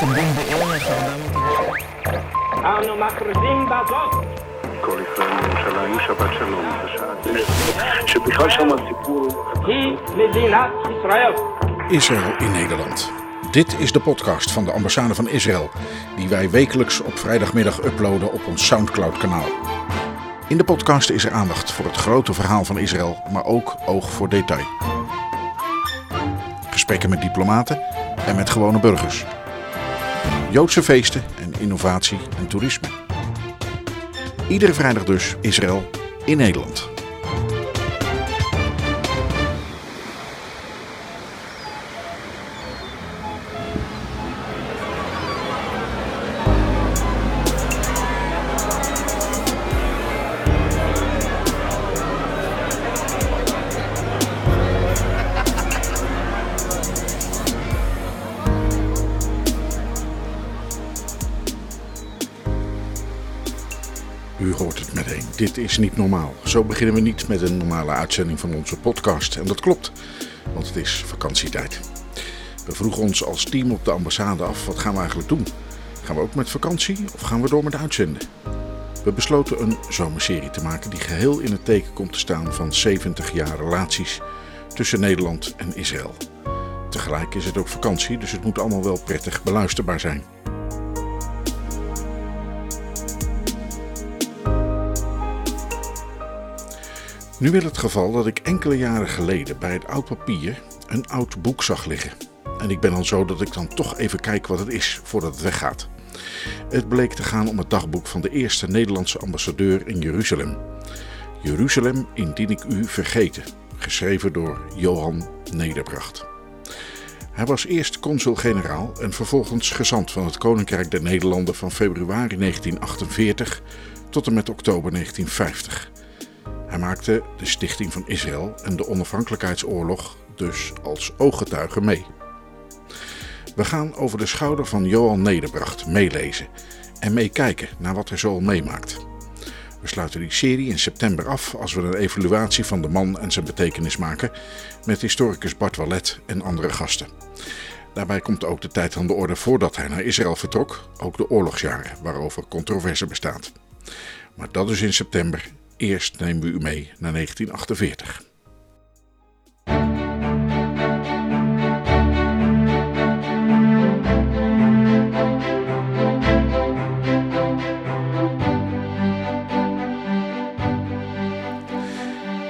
תקדם בערך 400 אנו מכריזים בזאת כל ישראל מירושלים, שבת שלום, בשעה שבכלל שם הסיפור היא מדינת ישראל. Israël in Nederland. Dit is de podcast van de ambassade van Israël, die wij wekelijks op vrijdagmiddag uploaden op ons Soundcloud-kanaal. In de podcast is er aandacht voor het grote verhaal van Israël, maar ook oog voor detail. Gesprekken met diplomaten en met gewone burgers. Joodse feesten en innovatie en toerisme. Iedere vrijdag dus Israël in Nederland. Is niet normaal. Zo beginnen we niet met een normale uitzending van onze podcast. En dat klopt, want het is vakantietijd. We vroegen ons als team op de ambassade af: wat gaan we eigenlijk doen? Gaan we ook met vakantie of gaan we door met uitzenden? We besloten een zomerserie te maken die geheel in het teken komt te staan van 70 jaar relaties tussen Nederland en Israël. Tegelijk is het ook vakantie, dus het moet allemaal wel prettig beluisterbaar zijn. Nu wil het geval dat ik enkele jaren geleden bij het oud papier een oud boek zag liggen. En ik ben dan zo dat ik dan toch even kijk wat het is voordat het weggaat. Het bleek te gaan om het dagboek van de eerste Nederlandse ambassadeur in Jeruzalem. Jeruzalem indien ik u vergeten, geschreven door Johan Nederbracht. Hij was eerst consul-generaal en vervolgens gezant van het Koninkrijk der Nederlanden van februari 1948 tot en met oktober 1950. Hij maakte de Stichting van Israël en de Onafhankelijkheidsoorlog dus als ooggetuige mee. We gaan over de schouder van Johan Nederbracht meelezen en meekijken naar wat hij zo al meemaakt. We sluiten die serie in september af als we een evaluatie van de man en zijn betekenis maken met historicus Bart Wallet en andere gasten. Daarbij komt ook de tijd aan de orde voordat hij naar Israël vertrok, ook de oorlogsjaren waarover controverse bestaat. Maar dat is in september Eerst nemen we u mee naar 1948.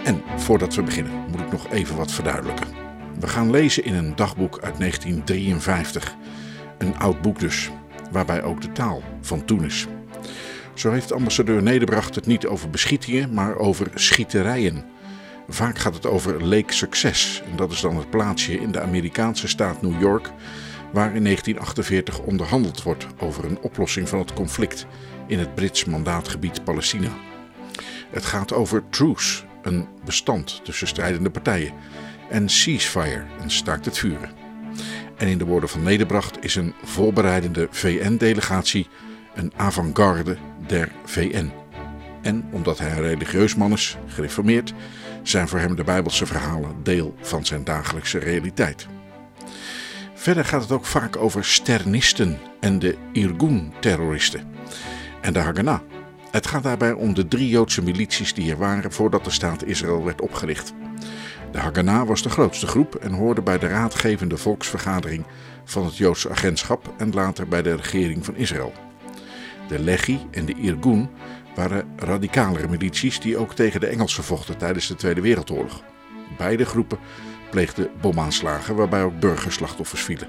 En voordat we beginnen moet ik nog even wat verduidelijken. We gaan lezen in een dagboek uit 1953. Een oud boek dus, waarbij ook de taal van toen is. Zo heeft ambassadeur Nederbracht het niet over beschietingen, maar over schieterijen. Vaak gaat het over Lake Success, en dat is dan het plaatsje in de Amerikaanse staat New York, waar in 1948 onderhandeld wordt over een oplossing van het conflict in het Brits mandaatgebied Palestina. Het gaat over truce, een bestand tussen strijdende partijen, en ceasefire, een staakt het vuren. En in de woorden van Nederbracht is een voorbereidende VN-delegatie een avant-garde der VN. En omdat hij een religieus man is, gereformeerd, zijn voor hem de Bijbelse verhalen deel van zijn dagelijkse realiteit. Verder gaat het ook vaak over sternisten en de Irgun-terroristen en de Haganah. Het gaat daarbij om de drie Joodse milities die er waren voordat de staat Israël werd opgericht. De Haganah was de grootste groep en hoorde bij de raadgevende volksvergadering van het Joodse agentschap en later bij de regering van Israël. De Legie en de Irgun waren radicalere milities die ook tegen de Engelsen vochten tijdens de Tweede Wereldoorlog. Beide groepen pleegden bomaanslagen waarbij ook burgerslachtoffers vielen.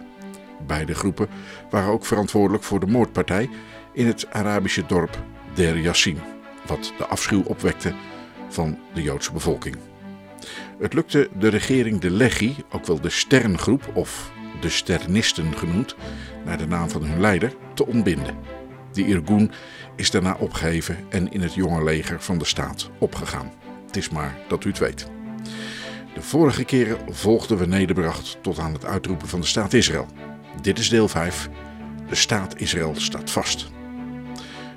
Beide groepen waren ook verantwoordelijk voor de moordpartij in het Arabische dorp Der Yassin, wat de afschuw opwekte van de Joodse bevolking. Het lukte de regering de Legie, ook wel de Sterngroep of de Sternisten genoemd, naar de naam van hun leider, te ontbinden. De Irgun is daarna opgeheven en in het jonge leger van de staat opgegaan. Het is maar dat u het weet. De vorige keren volgden we Nederbracht tot aan het uitroepen van de staat Israël. Dit is deel 5. De staat Israël staat vast.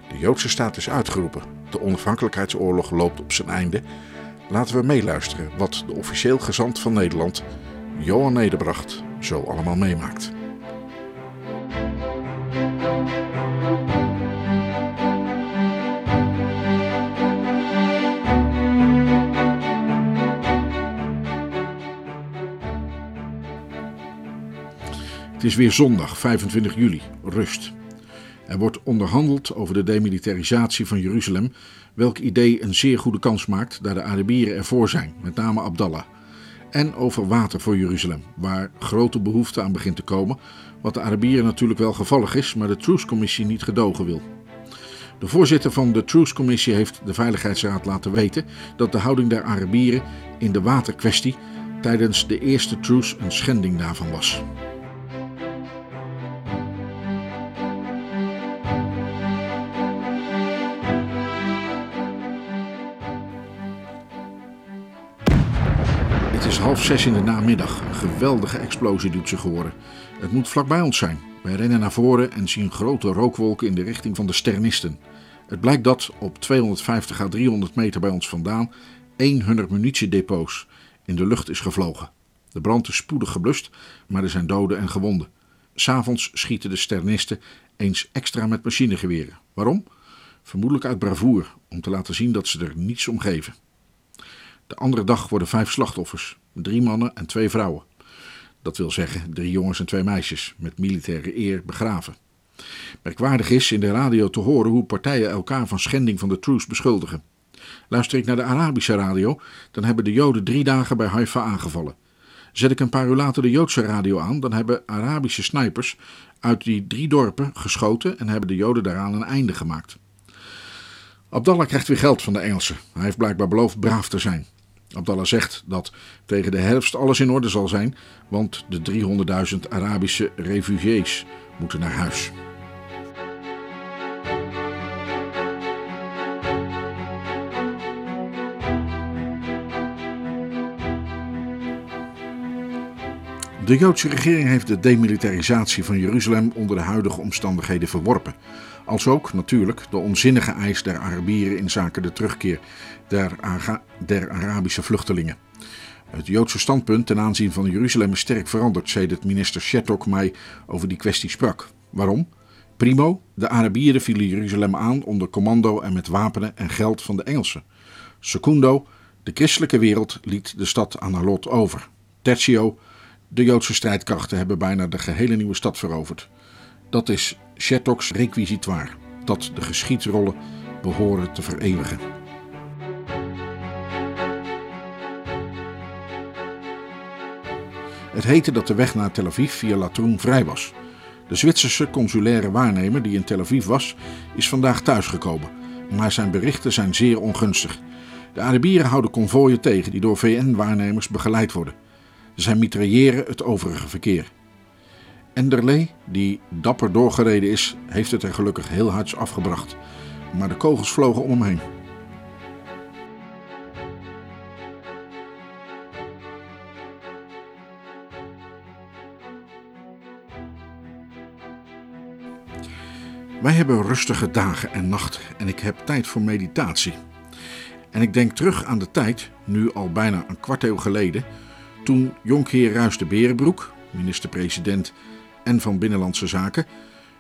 De Joodse staat is uitgeroepen. De onafhankelijkheidsoorlog loopt op zijn einde. Laten we meeluisteren wat de officieel gezant van Nederland, Johan Nederbracht, zo allemaal meemaakt. Is weer zondag 25 juli, rust. Er wordt onderhandeld over de demilitarisatie van Jeruzalem, welk idee een zeer goede kans maakt daar de Arabieren ervoor zijn, met name Abdallah. En over water voor Jeruzalem, waar grote behoefte aan begint te komen, wat de Arabieren natuurlijk wel gevallig is, maar de Truce Commissie niet gedogen wil. De voorzitter van de Truce Commissie heeft de Veiligheidsraad laten weten dat de houding der Arabieren in de waterkwestie tijdens de eerste truce een schending daarvan was. Half zes in de namiddag. Een geweldige explosie doet zich horen. Het moet vlakbij ons zijn. Wij rennen naar voren en zien grote rookwolken in de richting van de sternisten. Het blijkt dat op 250 à 300 meter bij ons vandaan één hunner munitiedepots in de lucht is gevlogen. De brand is spoedig geblust, maar er zijn doden en gewonden. S'avonds schieten de sternisten eens extra met machinegeweren. Waarom? Vermoedelijk uit bravoure, om te laten zien dat ze er niets om geven. De andere dag worden vijf slachtoffers, drie mannen en twee vrouwen. Dat wil zeggen drie jongens en twee meisjes, met militaire eer begraven. Merkwaardig is in de radio te horen hoe partijen elkaar van schending van de truce beschuldigen. Luister ik naar de Arabische radio, dan hebben de Joden drie dagen bij Haifa aangevallen. Zet ik een paar uur later de Joodse radio aan, dan hebben Arabische snipers uit die drie dorpen geschoten en hebben de Joden daaraan een einde gemaakt. Abdallah krijgt weer geld van de Engelsen. Hij heeft blijkbaar beloofd braaf te zijn. Abdallah zegt dat tegen de herfst alles in orde zal zijn, want de 300.000 Arabische refugees moeten naar huis. De Joodse regering heeft de demilitarisatie van Jeruzalem onder de huidige omstandigheden verworpen. Als ook natuurlijk de onzinnige eis der Arabieren in zaken de terugkeer der, der Arabische vluchtelingen. Het Joodse standpunt ten aanzien van Jeruzalem is sterk veranderd sedert minister Shettok mij over die kwestie sprak. Waarom? Primo, de Arabieren vielen Jeruzalem aan onder commando en met wapenen en geld van de Engelsen. Secundo, de christelijke wereld liet de stad aan haar lot over. Tertio, de Joodse strijdkrachten hebben bijna de gehele nieuwe stad veroverd. Dat is Shettoks requisitoire, dat de geschiedsrollen behoren te vereeuwigen. Het heette dat de weg naar Tel Aviv via Latroen vrij was. De Zwitserse consulaire waarnemer die in Tel Aviv was, is vandaag thuisgekomen, maar zijn berichten zijn zeer ongunstig. De Arabieren houden konvooien tegen die door VN-waarnemers begeleid worden. Zij mitrailleren het overige verkeer. Enderley, die dapper doorgereden is, heeft het er gelukkig heel hard afgebracht. Maar de kogels vlogen om hem heen. Wij hebben rustige dagen en nachten en ik heb tijd voor meditatie. En ik denk terug aan de tijd, nu al bijna een kwart eeuw geleden, toen jonkheer Ruis de Berenbroek, minister-president en van Binnenlandse Zaken,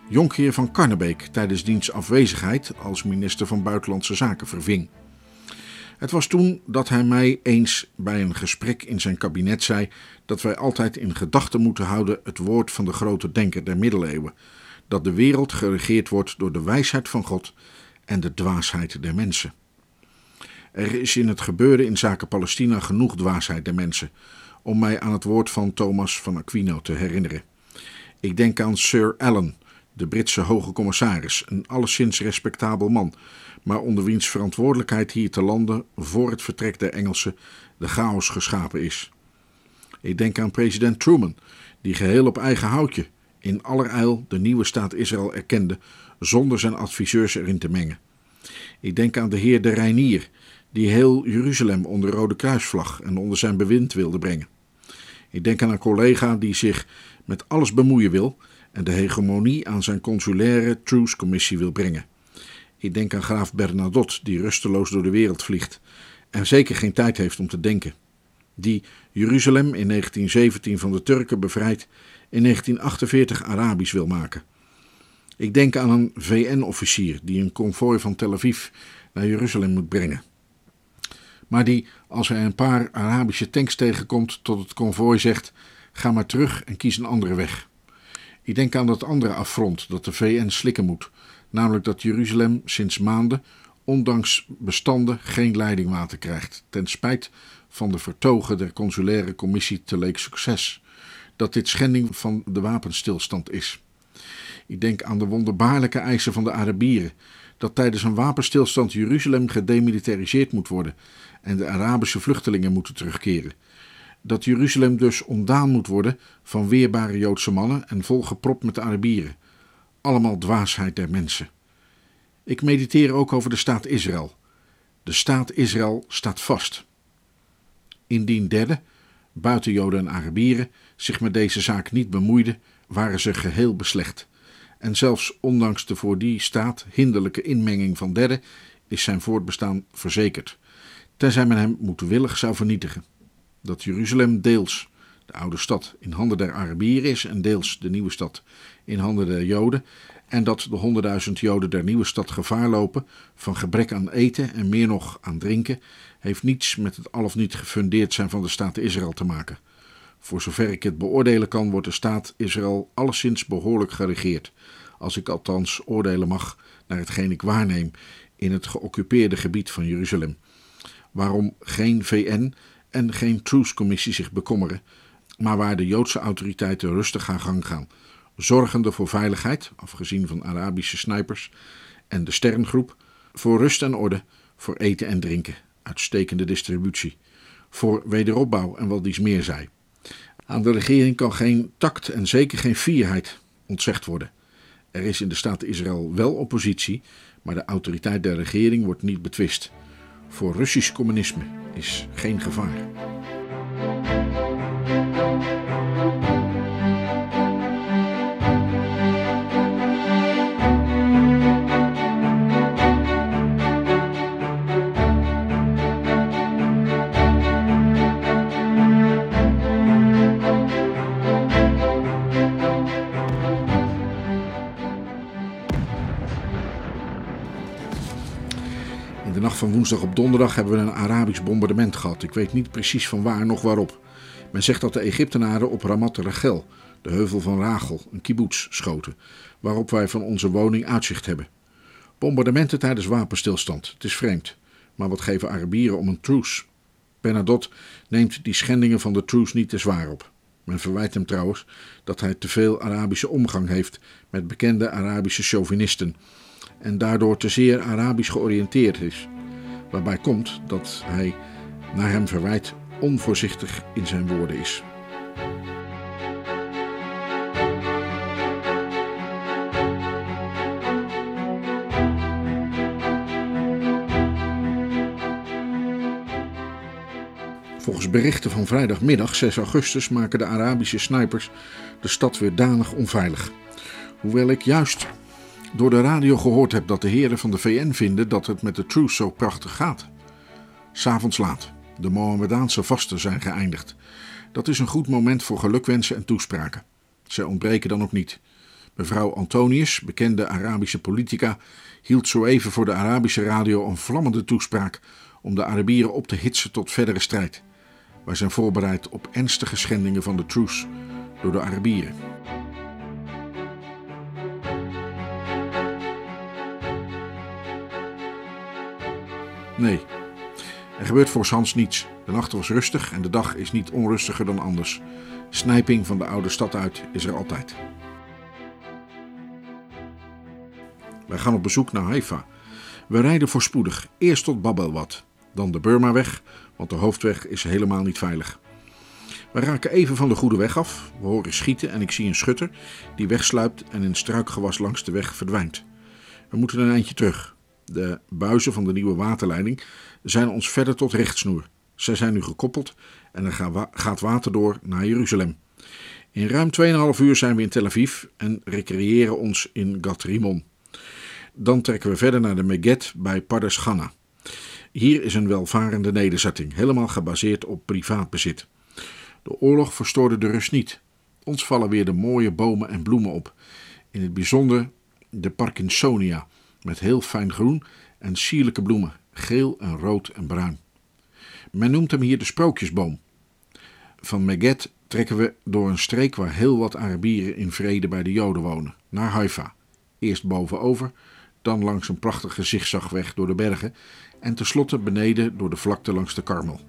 jonkheer van Karnebeek tijdens diens afwezigheid als minister van Buitenlandse Zaken verving. Het was toen dat hij mij eens bij een gesprek in zijn kabinet zei dat wij altijd in gedachten moeten houden het woord van de grote denker der middeleeuwen, dat de wereld geregeerd wordt door de wijsheid van God en de dwaasheid der mensen. Er is in het gebeurde in zaken Palestina genoeg dwaasheid der mensen om mij aan het woord van Thomas van Aquino te herinneren. Ik denk aan Sir Allen, de Britse hoge commissaris, een alleszins respectabel man, maar onder wiens verantwoordelijkheid hier te landen voor het vertrek der Engelsen de chaos geschapen is. Ik denk aan president Truman, die geheel op eigen houtje in allerijl de nieuwe staat Israël erkende, zonder zijn adviseurs erin te mengen. Ik denk aan de heer de Reinier, die heel Jeruzalem onder rode kruisvlag en onder zijn bewind wilde brengen. Ik denk aan een collega die zich met alles bemoeien wil en de hegemonie aan zijn consulaire Truce-commissie wil brengen. Ik denk aan graaf Bernadotte, die rusteloos door de wereld vliegt en zeker geen tijd heeft om te denken. Die Jeruzalem in 1917 van de Turken bevrijdt, in 1948 Arabisch wil maken. Ik denk aan een VN-officier die een konvooi van Tel Aviv naar Jeruzalem moet brengen. Maar die, als hij een paar Arabische tanks tegenkomt, tot het konvooi zegt: Ga maar terug en kies een andere weg. Ik denk aan dat andere affront dat de VN slikken moet, namelijk dat Jeruzalem sinds maanden, ondanks bestanden, geen leidingwater krijgt, ten spijt van de vertogen der consulaire commissie te Leek Succes, dat dit schending van de wapenstilstand is. Ik denk aan de wonderbaarlijke eisen van de Arabieren, dat tijdens een wapenstilstand Jeruzalem gedemilitariseerd moet worden en de Arabische vluchtelingen moeten terugkeren. Dat Jeruzalem dus ontdaan moet worden van weerbare Joodse mannen en volgepropt met Arabieren. Allemaal dwaasheid der mensen. Ik mediteer ook over de staat Israël. De staat Israël staat vast. Indien derde, buiten Joden en Arabieren, zich met deze zaak niet bemoeiden, waren ze geheel beslecht. En zelfs ondanks de voor die staat hinderlijke inmenging van derden, is zijn voortbestaan verzekerd, tenzij men hem moedwillig zou vernietigen. Dat Jeruzalem deels, de oude stad, in handen der Arabieren is en deels de nieuwe stad in handen der Joden, en dat de honderdduizend Joden der nieuwe stad gevaar lopen van gebrek aan eten en meer nog aan drinken, heeft niets met het al of niet gefundeerd zijn van de staat Israël te maken. Voor zover ik het beoordelen kan, wordt de staat Israël alleszins behoorlijk geregeerd, als ik althans oordelen mag naar hetgeen ik waarneem in het geoccupeerde gebied van Jeruzalem. Waarom geen VN en geen Truce-commissie zich bekommeren, maar waar de Joodse autoriteiten rustig aan gang gaan, zorgende voor veiligheid, afgezien van Arabische snipers, en de Sterngroep, voor rust en orde, voor eten en drinken, uitstekende distributie, voor wederopbouw en wat dies meer zij. Aan de regering kan geen tact en zeker geen fierheid ontzegd worden. Er is in de staat Israël wel oppositie, maar de autoriteit der regering wordt niet betwist. Voor Russisch communisme is geen gevaar. Van woensdag op donderdag hebben we een Arabisch bombardement gehad. Ik weet niet precies van waar nog waarop. Men zegt dat de Egyptenaren op Ramat Rachel, de heuvel van Rachel, een kibbutz, schoten, waarop wij van onze woning uitzicht hebben. Bombardementen tijdens wapenstilstand, het is vreemd. Maar wat geven Arabieren om een truce? Bernadotte neemt die schendingen van de truce niet te zwaar op. Men verwijt hem trouwens dat hij te veel Arabische omgang heeft met bekende Arabische chauvinisten en daardoor te zeer Arabisch georiënteerd is. Waarbij komt dat hij, naar hem verwijt, onvoorzichtig in zijn woorden is. Volgens berichten van vrijdagmiddag 6 augustus maken de Arabische snipers de stad weer danig onveilig. Hoewel ik juist door de radio gehoord heb dat de heren van de VN vinden dat het met de truce zo prachtig gaat. S'avonds laat. De Mohammedaanse vasten zijn geëindigd. Dat is een goed moment voor gelukwensen en toespraken. Zij ontbreken dan ook niet. Mevrouw Antonius, bekende Arabische politica, hield zo even voor de Arabische radio een vlammende toespraak om de Arabieren op te hitsen tot verdere strijd. Wij zijn voorbereid op ernstige schendingen van de truce door de Arabieren. Nee, er gebeurt voor Hans niets. De nacht was rustig en de dag is niet onrustiger dan anders. Snijping van de oude stad uit is er altijd. Wij gaan op bezoek naar Haifa. We rijden voorspoedig, eerst tot Babelwad, dan de Burmaweg, want de hoofdweg is helemaal niet veilig. We raken even van de goede weg af, we horen schieten en ik zie een schutter die wegsluipt en in struikgewas langs de weg verdwijnt. We moeten een eindje terug. De buizen van de nieuwe waterleiding zijn ons verder tot rechtsnoer. Zij zijn nu gekoppeld en er gaat water door naar Jeruzalem. In ruim 2,5 uur zijn we in Tel Aviv en recreëren ons in Gat Rimon. Dan trekken we verder naar de Meget bij Pardes Ghana. Hier is een welvarende nederzetting, helemaal gebaseerd op privaat bezit. De oorlog verstoorde de rust niet. Ons vallen weer de mooie bomen en bloemen op. In het bijzonder de Parkinsonia, met heel fijn groen en sierlijke bloemen, geel en rood en bruin. Men noemt hem hier de sprookjesboom. van Meget trekken we door een streek waar heel wat Arabieren in vrede bij de Joden wonen, naar Haifa. Eerst bovenover, dan langs een prachtige zigzagweg door de bergen en tenslotte beneden door de vlakte langs de Karmel.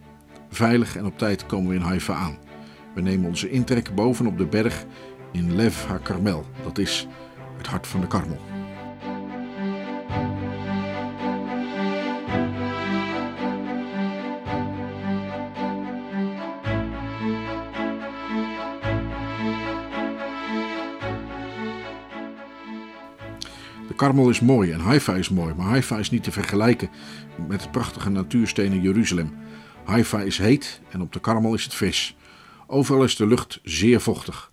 Veilig en op tijd komen we in Haifa aan. We nemen onze intrek bovenop de berg in Lev HaKarmel, dat is het hart van de Karmel. Karmel is mooi en Haifa is mooi, maar Haifa is niet te vergelijken met het prachtige natuurstenen Jeruzalem. Haifa is heet en op de Karmel is het fris. Overal is de lucht zeer vochtig.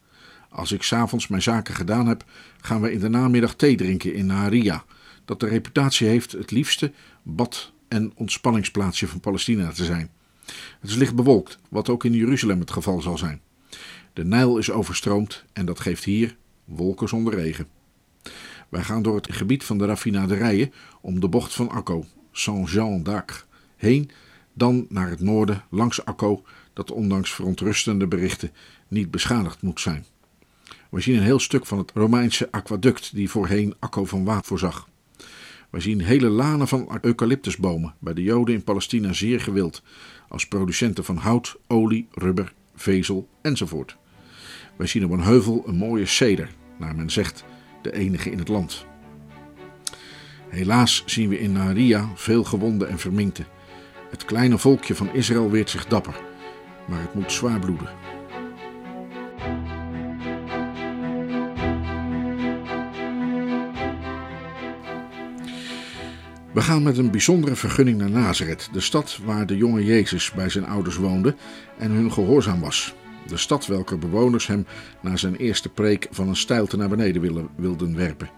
Als ik s'avonds mijn zaken gedaan heb, gaan we in de namiddag thee drinken in Naharia, dat de reputatie heeft het liefste bad- en ontspanningsplaatsje van Palestina te zijn. Het is licht bewolkt, wat ook in Jeruzalem het geval zal zijn. De Nijl is overstroomd en dat geeft hier wolken zonder regen. Wij gaan door het gebied van de raffinaderijen om de bocht van Akko, Saint-Jean d'Acre, heen, dan naar het noorden langs Akko, dat ondanks verontrustende berichten niet beschadigd moet zijn. We zien een heel stuk van het Romeinse aquaduct die voorheen Akko van water voorzag. We zien hele lanen van eucalyptusbomen, bij de Joden in Palestina zeer gewild, als producenten van hout, olie, rubber, vezel enzovoort. Wij zien op een heuvel een mooie ceder, naar men zegt de enige in het land. Helaas zien we in Naharia veel gewonden en verminkten. Het kleine volkje van Israël weert zich dapper, maar het moet zwaar bloeden. We gaan met een bijzondere vergunning naar Nazareth, de stad waar de jonge Jezus bij zijn ouders woonde en hun gehoorzaam was. De stad welke bewoners hem na zijn eerste preek van een steilte naar beneden willen, wilden werpen.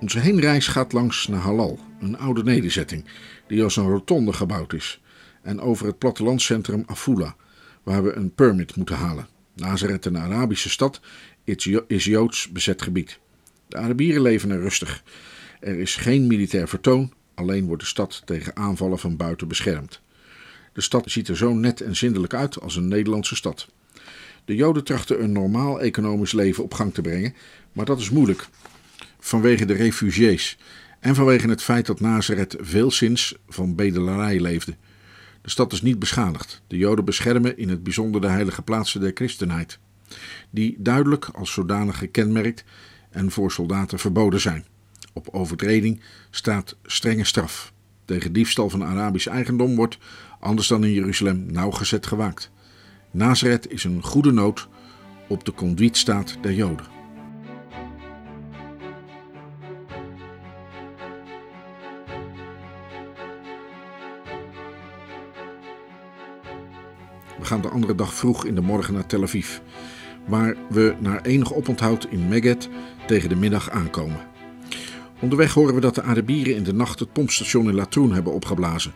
Onze heenreis gaat langs Nahalal, een oude nederzetting die als een rotonde gebouwd is, en over het plattelandscentrum Afula, waar we een permit moeten halen. Nazareth, een Arabische stad, is Joods bezet gebied. De Arabieren leven er rustig. Er is geen militair vertoon, alleen wordt de stad tegen aanvallen van buiten beschermd. De stad ziet er zo net en zindelijk uit als een Nederlandse stad. De Joden trachten een normaal economisch leven op gang te brengen, maar dat is moeilijk vanwege de refugiés en vanwege het feit dat Nazareth veelzins van bedelarij leefde. De stad is niet beschadigd. De Joden beschermen in het bijzonder de heilige plaatsen der christenheid, die duidelijk als zodanig gekenmerkt en voor soldaten verboden zijn. Op overtreding staat strenge straf. Tegen diefstal van Arabisch eigendom wordt, anders dan in Jeruzalem, nauwgezet gewaakt. Nazareth is een goede noot op de conduitstaat der Joden. We gaan de andere dag vroeg in de morgen naar Tel Aviv, waar we na enig oponthoud in Meged tegen de middag aankomen. Onderweg horen we dat de Arabieren in de nacht het pompstation in Latroen hebben opgeblazen.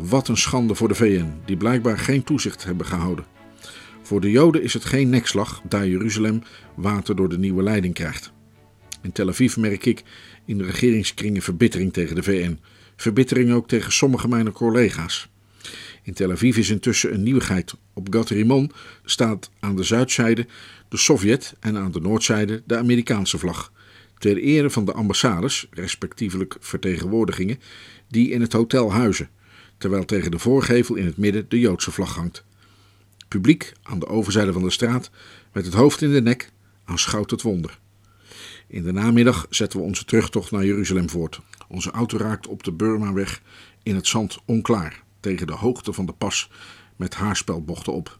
Wat een schande voor de VN, die blijkbaar geen toezicht hebben gehouden. Voor de Joden is het geen nekslag, daar Jeruzalem water door de nieuwe leiding krijgt. In Tel Aviv merk ik in de regeringskringen verbittering tegen de VN. Verbittering ook tegen sommige mijn collega's. In Tel Aviv is intussen een nieuwigheid. Op Gat Rimon staat aan de zuidzijde de Sovjet en aan de noordzijde de Amerikaanse vlag. Ter ere van de ambassades, respectievelijk vertegenwoordigingen, die in het hotel huizen, terwijl tegen de voorgevel in het midden de Joodse vlag hangt. Publiek aan de overzijde van de straat, met het hoofd in de nek, aanschouwt het wonder. In de namiddag zetten we onze terugtocht naar Jeruzalem voort. Onze auto raakt op de Burmaweg in het zand onklaar, tegen de hoogte van de pas met haarspelbochten op.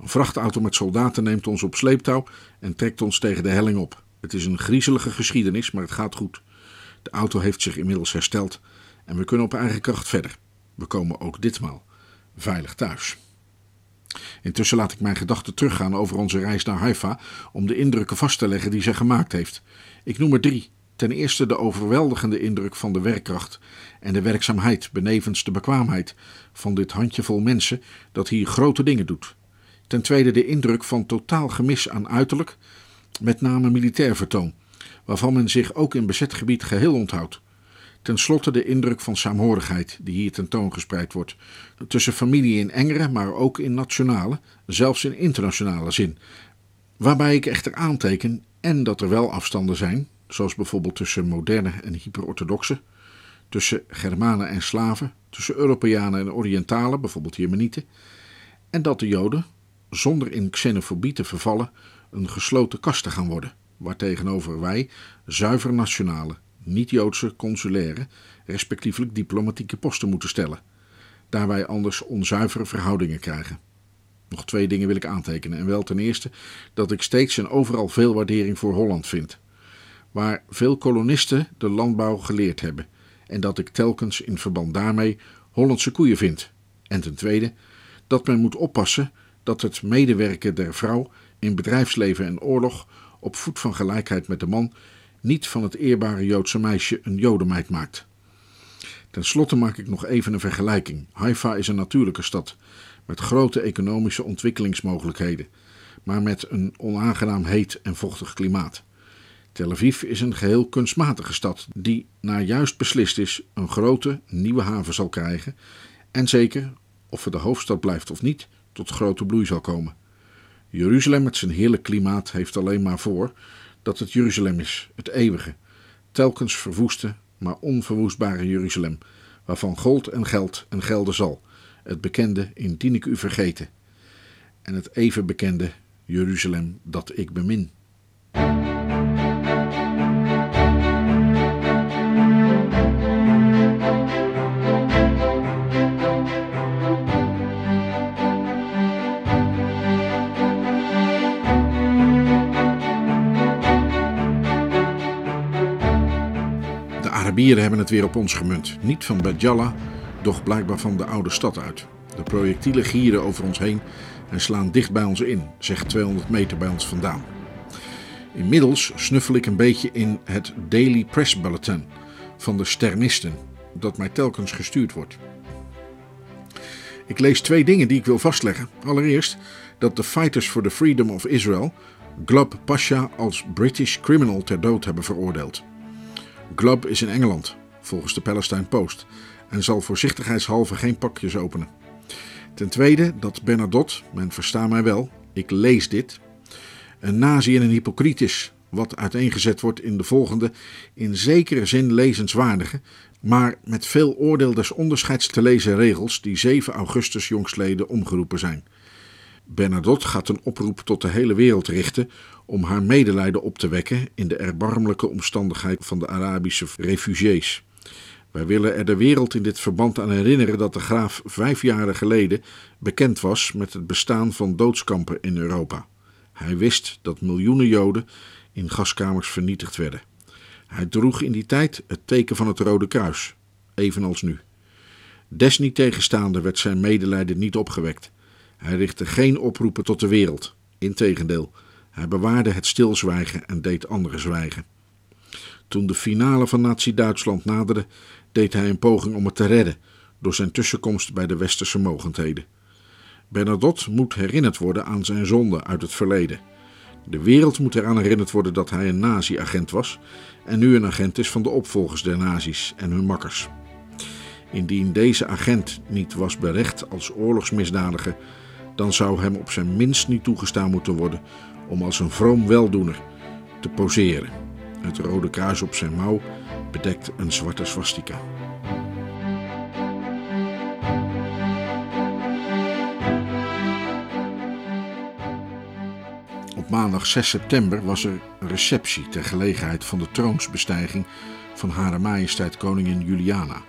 Een vrachtauto met soldaten neemt ons op sleeptouw en trekt ons tegen de helling op. Het is een griezelige geschiedenis, maar het gaat goed. De auto heeft zich inmiddels hersteld en we kunnen op eigen kracht verder. We komen ook ditmaal veilig thuis. Intussen laat ik mijn gedachten teruggaan over onze reis naar Haifa om de indrukken vast te leggen die zij gemaakt heeft. Ik noem er drie. Ten eerste de overweldigende indruk van de werkkracht en de werkzaamheid, benevens de bekwaamheid van dit handjevol mensen dat hier grote dingen doet. Ten tweede de indruk van totaal gemis aan uiterlijk, met name militair vertoon, waarvan men zich ook in bezet gebied geheel onthoudt. Ten slotte de indruk van saamhorigheid die hier tentoongespreid wordt. Tussen familie in engere, maar ook in nationale, zelfs in internationale zin. Waarbij ik echter aanteken en dat er wel afstanden zijn, zoals bijvoorbeeld tussen moderne en hyperorthodoxe, tussen Germanen en Slaven, tussen Europeanen en Oriëntalen, bijvoorbeeld Jemenieten, en dat de Joden, zonder in xenofobie te vervallen, een gesloten kaste gaan worden, waartegenover wij zuiver nationale, niet-Joodse consulaire, respectievelijk diplomatieke posten moeten stellen, daar wij anders onzuivere verhoudingen krijgen. Nog twee dingen wil ik aantekenen. En wel ten eerste dat ik steeds en overal veel waardering voor Holland vind. Waar veel kolonisten de landbouw geleerd hebben. En dat ik telkens in verband daarmee Hollandse koeien vind. En ten tweede dat men moet oppassen dat het medewerken der vrouw in bedrijfsleven en oorlog op voet van gelijkheid met de man niet van het eerbare Joodse meisje een jodenmeid maakt. Ten slotte maak ik nog even een vergelijking. Haifa is een natuurlijke stad met grote economische ontwikkelingsmogelijkheden, maar met een onaangenaam heet en vochtig klimaat. Tel Aviv is een geheel kunstmatige stad die, naar juist beslist is, een grote nieuwe haven zal krijgen en zeker, of het de hoofdstad blijft of niet, tot grote bloei zal komen. Jeruzalem met zijn heerlijk klimaat heeft alleen maar voor dat het Jeruzalem is, het eeuwige, telkens verwoeste, maar onverwoestbare Jeruzalem, waarvan gold en geld en gelden zal, het bekende indien ik u vergeten, en het even bekende Jeruzalem dat ik bemin. Arabieren hebben het weer op ons gemunt. Niet van Bajalla, doch blijkbaar van de oude stad uit. De projectielen gieren over ons heen en slaan dicht bij ons in, zeg 200 meter bij ons vandaan. Inmiddels snuffel ik een beetje in het Daily Press Bulletin van de Sternisten, dat mij telkens gestuurd wordt. Ik lees twee dingen die ik wil vastleggen. Allereerst dat de Fighters for the Freedom of Israel Glub Pasha als British criminal ter dood hebben veroordeeld. Glub is in Engeland, volgens de Palestine Post, en zal voorzichtigheidshalve geen pakjes openen. Ten tweede dat Bernadotte, men versta mij wel, ik lees dit, een nazi en een hypocriet is, wat uiteengezet wordt in de volgende, in zekere zin lezenswaardige, maar met veel oordeel des onderscheids te lezen regels die 7 augustus jongstleden omgeroepen zijn. Bernadotte gaat een oproep tot de hele wereld richten om haar medelijden op te wekken in de erbarmelijke omstandigheid van de Arabische refugees. Wij willen er de wereld in dit verband aan herinneren dat de graaf vijf jaren geleden bekend was met het bestaan van doodskampen in Europa. Hij wist dat miljoenen Joden in gaskamers vernietigd werden. Hij droeg in die tijd het teken van het Rode Kruis, evenals nu. Desniettegenstaande werd zijn medelijden niet opgewekt. Hij richtte geen oproepen tot de wereld. Integendeel, hij bewaarde het stilzwijgen en deed anderen zwijgen. Toen de finale van Nazi-Duitsland naderde, deed hij een poging om het te redden door zijn tussenkomst bij de westerse mogendheden. Bernadotte moet herinnerd worden aan zijn zonde uit het verleden. De wereld moet eraan herinnerd worden dat hij een nazi-agent was en nu een agent is van de opvolgers der nazi's en hun makkers. Indien deze agent niet was berecht als oorlogsmisdadiger, dan zou hem op zijn minst niet toegestaan moeten worden om als een vroom weldoener te poseren. Het rode kruis op zijn mouw bedekt een zwarte swastika. Op maandag 6 september was er een receptie ter gelegenheid van de troonsbestijging van Hare Majesteit Koningin Juliana.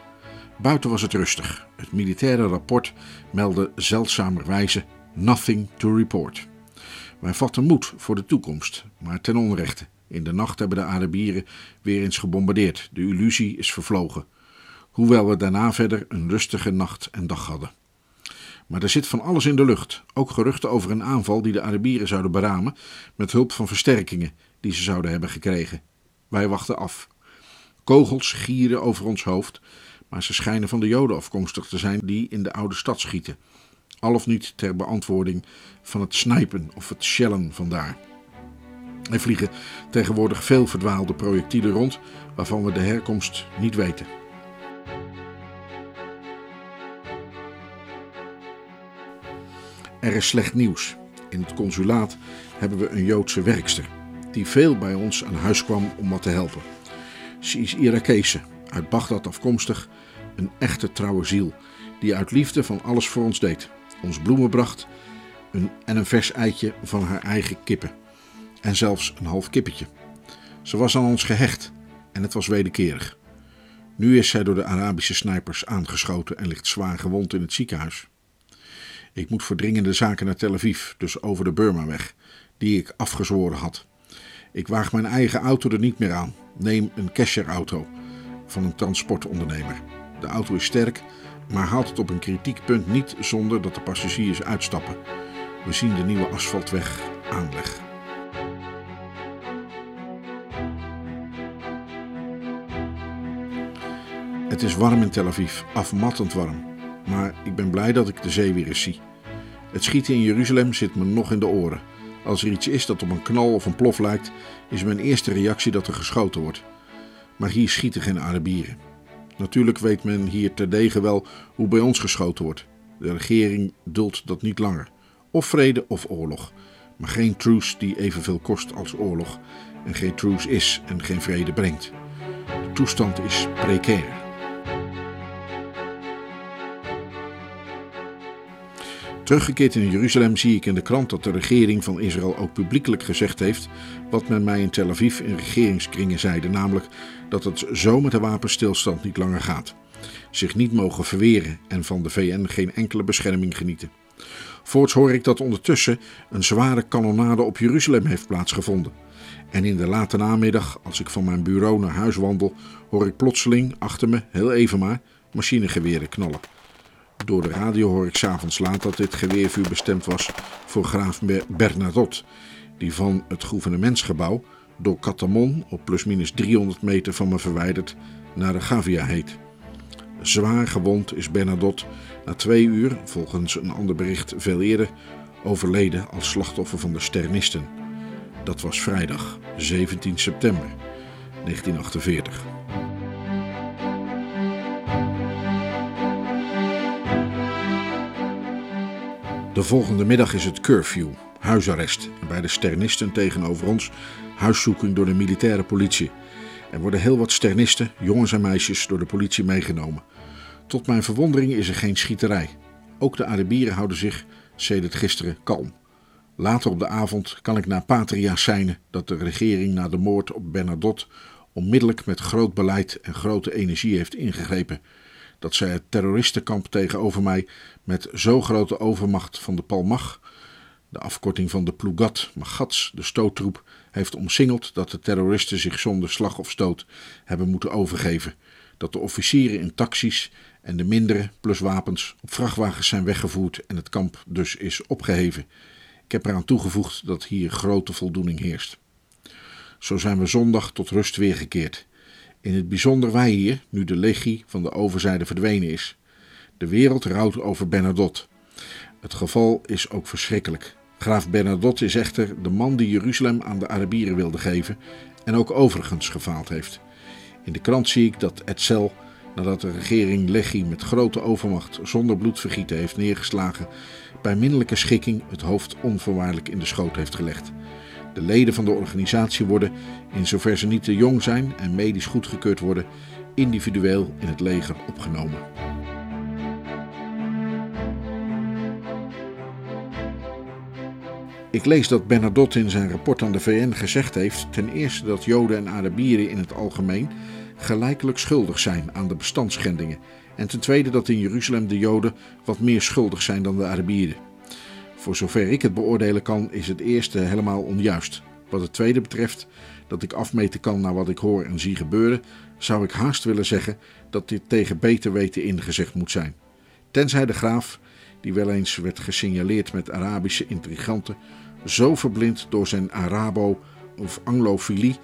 Buiten was het rustig. Het militaire rapport meldde zeldzamerwijze nothing to report. Wij vatten moed voor de toekomst, maar ten onrechte. In de nacht hebben de Arabieren weer eens gebombardeerd. De illusie is vervlogen. Hoewel we daarna verder een rustige nacht en dag hadden. Maar er zit van alles in de lucht. Ook geruchten over een aanval die de Arabieren zouden beramen met hulp van versterkingen die ze zouden hebben gekregen. Wij wachten af. Kogels gieren over ons hoofd, maar ze schijnen van de Joden afkomstig te zijn die in de oude stad schieten al of niet ter beantwoording van het snijpen of het shellen vandaar. Er vliegen tegenwoordig veel verdwaalde projectielen rond, waarvan we de herkomst niet weten. Er is slecht nieuws. In het consulaat hebben we een Joodse werkster, die veel bij ons aan huis kwam om wat te helpen. Ze is Irakese, uit Bagdad afkomstig, een echte trouwe ziel, die uit liefde van alles voor ons deed. Ons bloemen bracht een, en een vers eitje van haar eigen kippen. En zelfs een half kippetje. Ze was aan ons gehecht en het was wederkerig. Nu is zij door de Arabische snipers aangeschoten en ligt zwaar gewond in het ziekenhuis. Ik moet voor dringende zaken naar Tel Aviv, dus over de Burmaweg, die ik afgezworen had. Ik waag mijn eigen auto er niet meer aan. Neem een Kesher-auto van een transportondernemer. De auto is sterk, maar haalt het op een kritiek punt niet zonder dat de passagiers uitstappen. We zien de nieuwe asfaltweg aanleg. Het is warm in Tel Aviv, afmattend warm. Maar ik ben blij dat ik de zee weer eens zie. Het schieten in Jeruzalem zit me nog in de oren. Als er iets is dat op een knal of een plof lijkt, is mijn eerste reactie dat er geschoten wordt. Maar hier schieten geen Arabieren. Natuurlijk weet men hier terdege wel hoe bij ons geschoten wordt. De regering duldt dat niet langer. Of vrede of oorlog. Maar geen truce die evenveel kost als oorlog. En geen truce is en geen vrede brengt. De toestand is precair. Teruggekeerd in Jeruzalem zie ik in de krant dat de regering van Israël ook publiekelijk gezegd heeft wat men mij in Tel Aviv in regeringskringen zeide, namelijk dat het zo met de wapenstilstand niet langer gaat. Zich niet mogen verweren en van de VN geen enkele bescherming genieten. Voorts hoor ik dat ondertussen een zware kanonade op Jeruzalem heeft plaatsgevonden. En in de late namiddag, als ik van mijn bureau naar huis wandel, hoor ik plotseling achter me, heel even maar, machinegeweren knallen. Door de radio hoor ik s'avonds laat dat dit geweervuur bestemd was voor graaf Bernadotte, die van het gouvernementsgebouw door Katamon, op plusminus 300 meter van me verwijderd, naar de Gavia heet. Zwaar gewond is Bernadotte na twee uur, volgens een ander bericht veel eerder, overleden als slachtoffer van de sternisten. Dat was vrijdag 17 september 1948. De volgende middag is het curfew, huisarrest. En bij de sternisten tegenover ons huiszoeking door de militaire politie. Er worden heel wat sternisten, jongens en meisjes, door de politie meegenomen. Tot mijn verwondering is er geen schieterij. Ook de Arabieren houden zich, sedert gisteren, kalm. Later op de avond kan ik naar Patria seinen dat de regering na de moord op Bernadotte onmiddellijk met groot beleid en grote energie heeft ingegrepen dat zij het terroristenkamp tegenover mij met zo grote overmacht van de Palmach, de afkorting van de Plugat Magats, de stoottroep, heeft omsingeld dat de terroristen zich zonder slag of stoot hebben moeten overgeven. Dat de officieren in taxis en de mindere plus wapens op vrachtwagens zijn weggevoerd en het kamp dus is opgeheven. Ik heb eraan toegevoegd dat hier grote voldoening heerst. Zo zijn we zondag tot rust weergekeerd. In het bijzonder wij hier, nu de legie van de overzijde verdwenen is. De wereld rouwt over Bernadotte. Het geval is ook verschrikkelijk. Graaf Bernadotte is echter de man die Jeruzalem aan de Arabieren wilde geven en ook overigens gefaald heeft. In de krant zie ik dat Etzel, nadat de regering Legie met grote overmacht zonder bloedvergieten heeft neergeslagen, bij minderlijke schikking het hoofd onvoorwaardelijk in de schoot heeft gelegd. De leden van de organisatie worden, in zover ze niet te jong zijn en medisch goedgekeurd worden, individueel in het leger opgenomen. Ik lees dat Bernadotte in zijn rapport aan de VN gezegd heeft ten eerste dat Joden en Arabieren in het algemeen gelijkelijk schuldig zijn aan de bestandsschendingen en ten tweede dat in Jeruzalem de Joden wat meer schuldig zijn dan de Arabieren. Voor zover ik het beoordelen kan, is het eerste helemaal onjuist. Wat het tweede betreft, dat ik afmeten kan naar wat ik hoor en zie gebeuren, zou ik haast willen zeggen dat dit tegen beter weten ingezegd moet zijn. Tenzij de graaf, die wel eens werd gesignaleerd met Arabische intriganten, zo verblind door zijn Arabo- of Anglofilie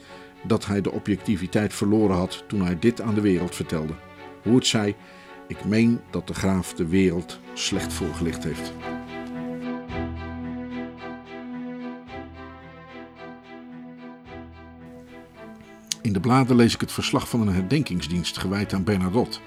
dat hij de objectiviteit verloren had toen hij dit aan de wereld vertelde. Hoe het zij, ik meen dat de graaf de wereld slecht voorgelicht heeft. In de bladen lees ik het verslag van een herdenkingsdienst gewijd aan Bernadotte.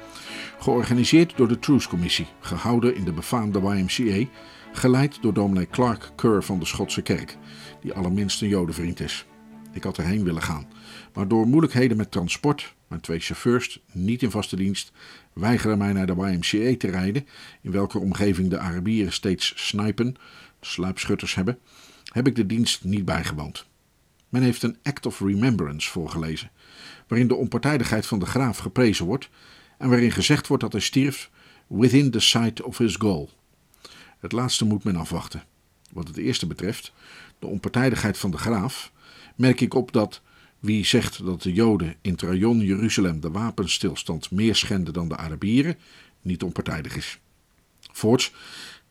Georganiseerd door de Truce Commissie, gehouden in de befaamde YMCA, Geleid door dominee Clark Kerr van de Schotse kerk, die allerminst een jodenvriend is. Ik had erheen willen gaan, maar door moeilijkheden met transport, mijn twee chauffeurs, niet in vaste dienst, weigeren mij naar de YMCA te rijden, in welke omgeving de Arabieren steeds snipen, sluipschutters hebben, heb ik de dienst niet bijgewoond. Men heeft een Act of Remembrance voorgelezen, waarin de onpartijdigheid van de graaf geprezen wordt en waarin gezegd wordt dat hij stierf within the sight of his goal. Het laatste moet men afwachten. Wat het eerste betreft, de onpartijdigheid van de graaf, merk ik op dat wie zegt dat de Joden in het rayon Jeruzalem de wapenstilstand meer schenden dan de Arabieren, niet onpartijdig is. Voorts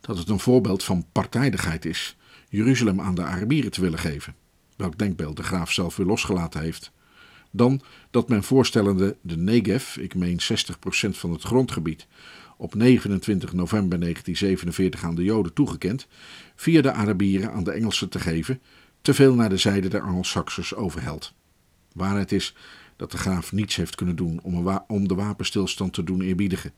dat het een voorbeeld van partijdigheid is Jeruzalem aan de Arabieren te willen geven, welk denkbeeld de graaf zelf weer losgelaten heeft. Dan dat men voorstellende de Negev, ik meen 60% van het grondgebied, op 29 november 1947 aan de Joden toegekend, via de Arabieren aan de Engelsen te geven, te veel naar de zijde der Angelsaksers overhelt. Waarheid is dat de graaf niets heeft kunnen doen om, om de wapenstilstand te doen eerbiedigen.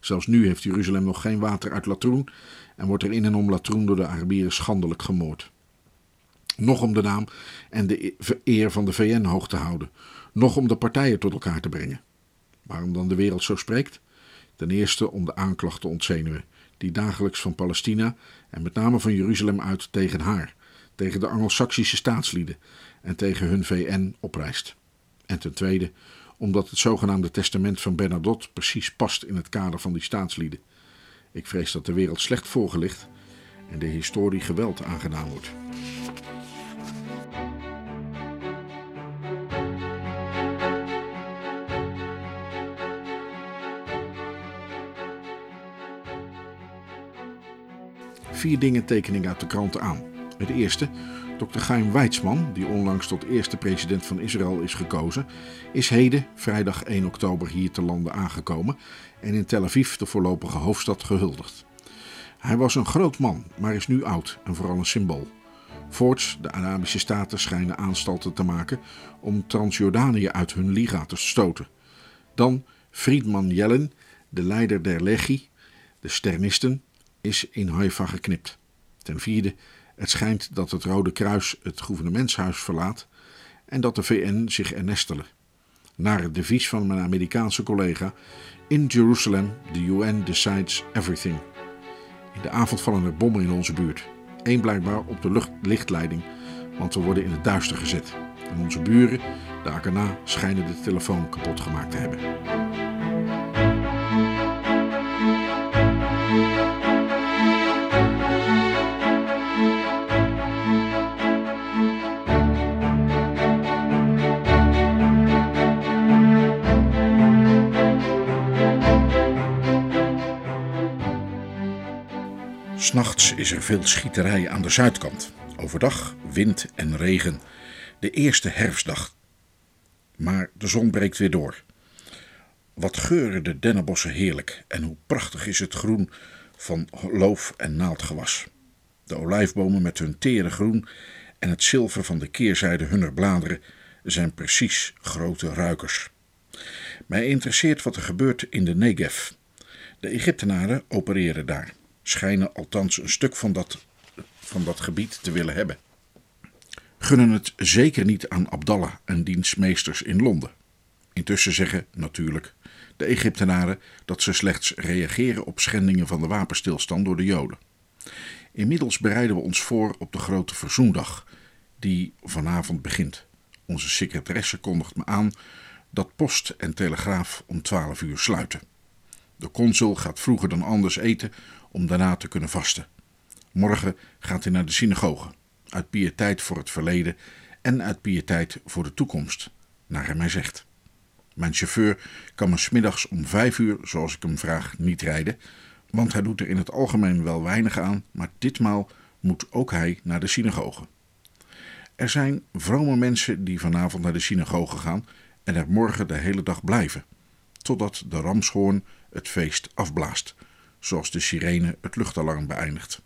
Zelfs nu heeft Jeruzalem nog geen water uit latroen en wordt er in en om latroen door de Arabieren schandelijk gemoord. Nog om de naam en de eer van de VN hoog te houden, nog om de partijen tot elkaar te brengen. Waarom dan de wereld zo spreekt? Ten eerste om de aanklacht te ontzenuwen, die dagelijks van Palestina en met name van Jeruzalem uit tegen haar, tegen de Angelsaksische staatslieden en tegen hun VN oprijst. En ten tweede omdat het zogenaamde testament van Bernadotte precies past in het kader van die staatslieden. Ik vrees dat de wereld slecht voorgelicht en de historie geweld aangedaan wordt. Vier dingen teken ik uit de kranten aan. Het eerste, Dr. Chaim Weizmann, die onlangs tot eerste president van Israël is gekozen, is heden, vrijdag 1 oktober, hier te landen aangekomen en in Tel Aviv, de voorlopige hoofdstad, gehuldigd. Hij was een groot man, maar is nu oud en vooral een symbool. Voorts, de Arabische staten schijnen aanstalten te maken om Transjordanië uit hun liga te stoten. Dan Friedman Jellen, de leider der Legie, de Sternisten, is in Haifa geknipt. Ten vierde, het schijnt dat het Rode Kruis het gouvernementshuis verlaat en dat de VN zich er nestelen. Naar het devies van mijn Amerikaanse collega: In Jerusalem, the UN decides everything. In de avond vallen er bommen in onze buurt. Eén blijkbaar op de lucht lichtleiding, want we worden in het duister gezet. En onze buren, de Akana, schijnen de telefoon kapot gemaakt te hebben. S'nachts is er veel schieterij aan de zuidkant. Overdag wind en regen. De eerste herfstdag. Maar de zon breekt weer door. Wat geuren de dennenbossen heerlijk en hoe prachtig is het groen van loof en naaldgewas. De olijfbomen met hun tere groen en het zilver van de keerzijde hunner bladeren zijn precies grote ruikers. Mij interesseert wat er gebeurt in de Negev. De Egyptenaren opereren daar schijnen althans een stuk van dat, van dat gebied te willen hebben. Gunnen het zeker niet aan Abdallah en diens meesters in Londen. Intussen zeggen, natuurlijk, de Egyptenaren dat ze slechts reageren op schendingen van de wapenstilstand door de Joden. Inmiddels bereiden we ons voor op de grote verzoendag, die vanavond begint. Onze secretaresse kondigt me aan dat post en telegraaf om 12 uur sluiten. De consul gaat vroeger dan anders eten om daarna te kunnen vasten. Morgen gaat hij naar de synagoge, uit pietijd voor het verleden en uit pietijd voor de toekomst, naar hij mij zegt. Mijn chauffeur kan me smiddags om vijf uur, zoals ik hem vraag, niet rijden, want hij doet er in het algemeen wel weinig aan, maar ditmaal moet ook hij naar de synagoge. Er zijn vrome mensen die vanavond naar de synagoge gaan en er morgen de hele dag blijven, totdat de ramshoorn het feest afblaast zoals de sirene het luchtalarm beëindigt.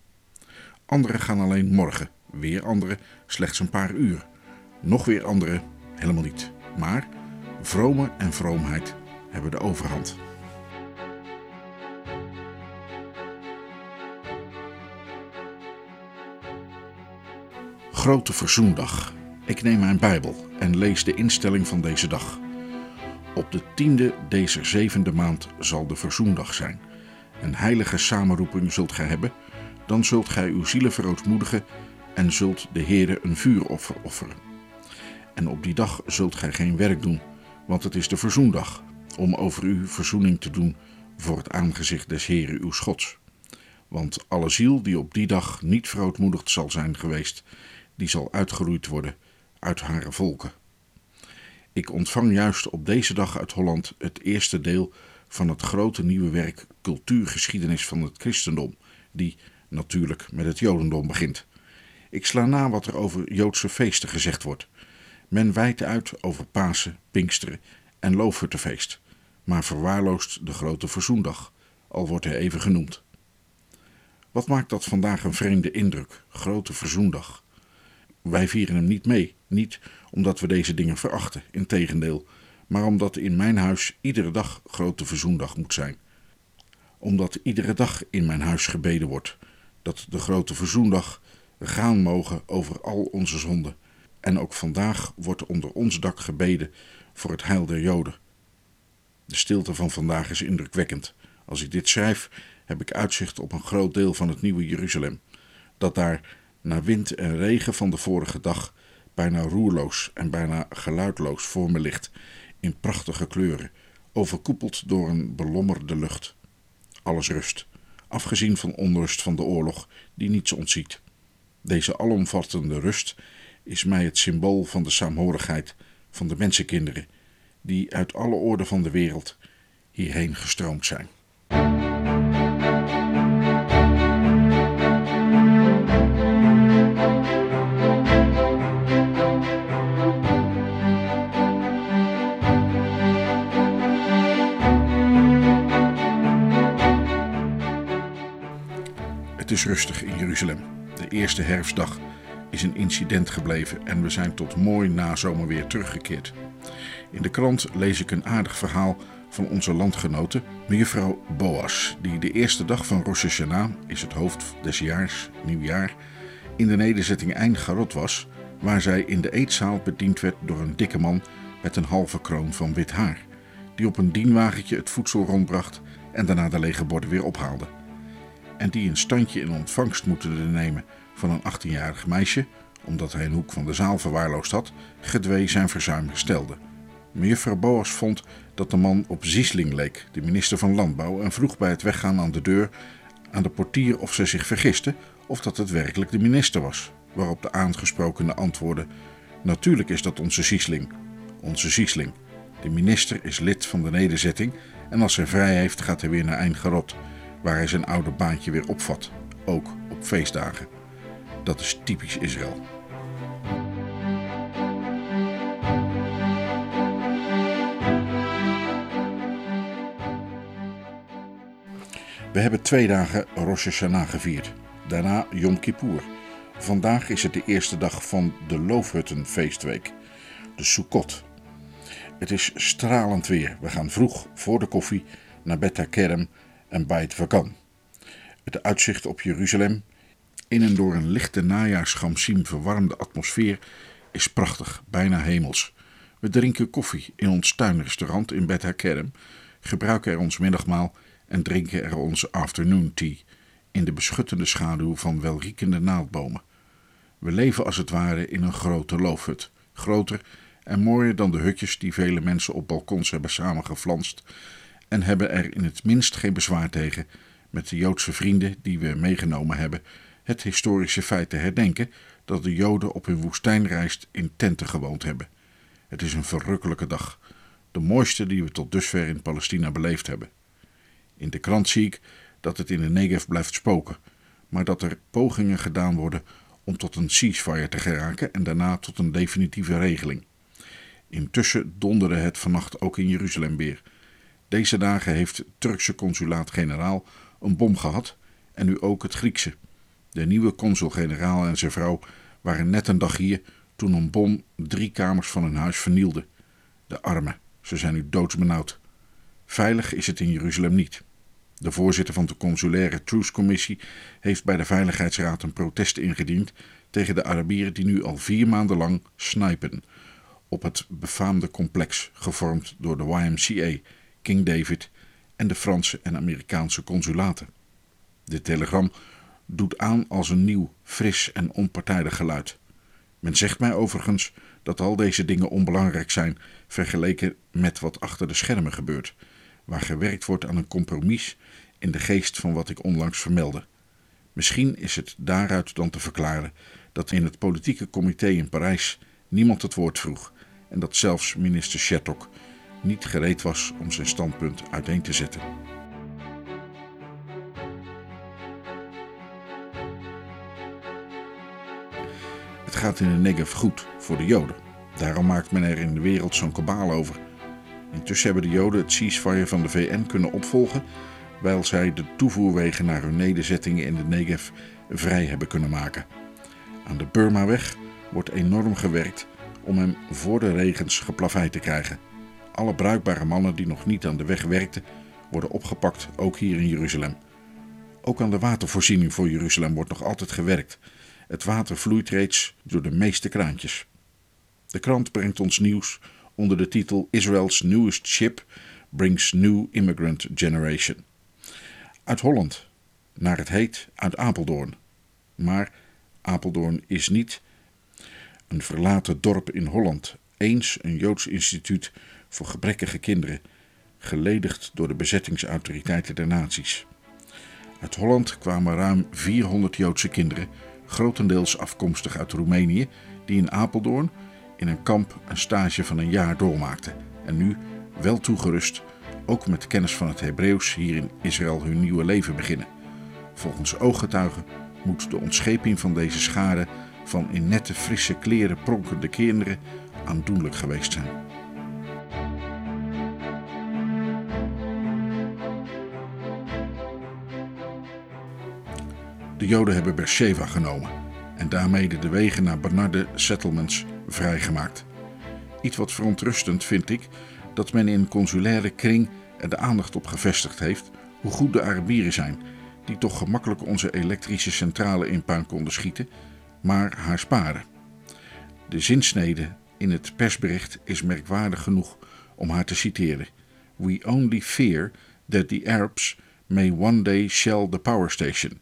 Anderen gaan alleen morgen, weer anderen slechts een paar uur. Nog weer anderen helemaal niet. Maar vrome en vroomheid hebben de overhand. Grote Verzoendag. Ik neem mijn Bijbel en lees de instelling van deze dag. Op de tiende deze zevende maand zal de Verzoendag zijn. Een heilige samenroeping zult gij hebben, dan zult gij uw zielen verootmoedigen en zult de Heere een vuuroffer offeren. En op die dag zult gij geen werk doen, want het is de Verzoendag, om over u verzoening te doen voor het aangezicht des Heere uw Gods. Want alle ziel die op die dag niet verootmoedigd zal zijn geweest, die zal uitgeroeid worden uit hare volken. Ik ontvang juist op deze dag uit Holland het eerste deel van het grote nieuwe werk Cultuurgeschiedenis van het Christendom, die natuurlijk met het Jodendom begint. Ik sla na wat er over Joodse feesten gezegd wordt. Men wijdt uit over Pasen, Pinksteren en Loofhuttenfeest, maar verwaarloost de grote Verzoendag, al wordt hij even genoemd. Wat maakt dat vandaag een vreemde indruk, grote Verzoendag? Wij vieren hem niet mee, niet omdat we deze dingen verachten, integendeel, maar omdat in mijn huis iedere dag grote Verzoendag moet zijn. Omdat iedere dag in mijn huis gebeden wordt, dat de grote Verzoendag gaan mogen over al onze zonden. En ook vandaag wordt onder ons dak gebeden voor het heil der Joden. De stilte van vandaag is indrukwekkend. Als ik dit schrijf, heb ik uitzicht op een groot deel van het nieuwe Jeruzalem, dat daar na wind en regen van de vorige dag bijna roerloos en bijna geluidloos voor me ligt, in prachtige kleuren, overkoepeld door een belommerde lucht. Alles rust, afgezien van onrust van de oorlog die niets ontziet. Deze alomvattende rust is mij het symbool van de saamhorigheid van de mensenkinderen, die uit alle oorden van de wereld hierheen gestroomd zijn. Is rustig in Jeruzalem. De eerste herfstdag is een incident gebleven en we zijn tot mooi nazomerweer teruggekeerd. In de krant lees ik een aardig verhaal van onze landgenote, mevrouw Boas, die de eerste dag van Rosh Hashanah, is het hoofd des jaars, nieuwjaar, in de nederzetting Eind Garot was, waar zij in de eetzaal bediend werd door een dikke man met een halve kroon van wit haar, die op een dienwagentje het voedsel rondbracht en daarna de lege borden weer ophaalde. En die een standje in ontvangst moeten nemen van een 18-jarig meisje, omdat hij een hoek van de zaal verwaarloosd had, gedwee zijn verzuim stelde. Mejuffrouw Boas vond dat de man op Ziesling leek, de minister van Landbouw, en vroeg bij het weggaan aan de deur aan de portier of ze zich vergiste of dat het werkelijk de minister was. Waarop de aangesprokene antwoordde: Natuurlijk is dat onze Ziesling. Onze Ziesling. De minister is lid van de nederzetting en als hij vrij heeft, gaat hij weer naar Eindgarot, waar hij zijn oude baantje weer opvat, ook op feestdagen. Dat is typisch Israël. We hebben twee dagen Rosh Hashanah gevierd. Daarna Yom Kippur. Vandaag is het de eerste dag van de Loofhuttenfeestweek, de Sukkot. Het is stralend weer. We gaan vroeg voor de koffie naar Bet HaKerem en Beit Vakan. Het uitzicht op Jeruzalem, in en door een lichte najaarsgamsiem verwarmde atmosfeer, is prachtig, bijna hemels. We drinken koffie in ons tuinrestaurant in Bet HaKerem, gebruiken er ons middagmaal en drinken er onze afternoon tea in de beschuttende schaduw van welriekende naaldbomen. We leven als het ware in een grote loofhut, groter en mooier dan de hutjes die vele mensen op balkons hebben samengeflanst, en hebben er in het minst geen bezwaar tegen met de Joodse vrienden die we meegenomen hebben het historische feit te herdenken dat de Joden op hun woestijnreis in tenten gewoond hebben. Het is een verrukkelijke dag, de mooiste die we tot dusver in Palestina beleefd hebben. In de krant zie ik dat het in de Negev blijft spoken, maar dat er pogingen gedaan worden om tot een ceasefire te geraken en daarna tot een definitieve regeling. Intussen donderde het vannacht ook in Jeruzalem weer. Deze dagen heeft Turkse consulaat-generaal een bom gehad en nu ook het Griekse. De nieuwe consul-generaal en zijn vrouw waren net een dag hier toen een bom drie kamers van hun huis vernielde. De armen, ze zijn nu doodsbenauwd. Veilig is het in Jeruzalem niet. De voorzitter van de consulaire Truth Commissie heeft bij de Veiligheidsraad een protest ingediend tegen de Arabieren die nu al vier maanden lang snipen op het befaamde complex gevormd door de YMCA, King David en de Franse en Amerikaanse consulaten. Dit telegram doet aan als een nieuw, fris en onpartijdig geluid. Men zegt mij overigens dat al deze dingen onbelangrijk zijn vergeleken met wat achter de schermen gebeurt, waar gewerkt wordt aan een compromis in de geest van wat ik onlangs vermeldde. Misschien is het daaruit dan te verklaren dat in het politieke comité in Parijs niemand het woord vroeg en dat zelfs minister Shattock niet gereed was om zijn standpunt uiteen te zetten. Het gaat in de Negev goed voor de Joden. Daarom maakt men er in de wereld zo'n kabaal over. Intussen hebben de Joden het ceasefire van de VN kunnen opvolgen, wijl zij de toevoerwegen naar hun nederzettingen in de Negev vrij hebben kunnen maken. Aan de Burmaweg wordt enorm gewerkt om hem voor de regens geplaveid te krijgen. Alle bruikbare mannen die nog niet aan de weg werkten, worden opgepakt, ook hier in Jeruzalem. Ook aan de watervoorziening voor Jeruzalem wordt nog altijd gewerkt. Het water vloeit reeds door de meeste kraantjes. De krant brengt ons nieuws onder de titel Israel's newest ship brings new immigrant generation. Uit Holland, naar het heet uit Apeldoorn. Maar Apeldoorn is niet een verlaten dorp in Holland, eens een Joods instituut voor gebrekkige kinderen, geledigd door de bezettingsautoriteiten der naties. Uit Holland kwamen ruim 400 Joodse kinderen, grotendeels afkomstig uit Roemenië, die in Apeldoorn in een kamp een stage van een jaar doormaakten en nu, wel toegerust, ook met kennis van het Hebreeuws hier in Israël hun nieuwe leven beginnen. Volgens ooggetuigen moet de ontscheping van deze schade van in nette frisse kleren pronkende kinderen aandoenlijk geweest zijn. De Joden hebben Beersheba genomen en daarmee de wegen naar benarde settlements vrijgemaakt. Iets wat verontrustend vind ik dat men in consulaire kring er de aandacht op gevestigd heeft hoe goed de Arabieren zijn, die toch gemakkelijk onze elektrische centrale in puin konden schieten, maar haar sparen. De zinsnede in het persbericht is merkwaardig genoeg om haar te citeren. We only fear that the Arabs may one day shell the power station.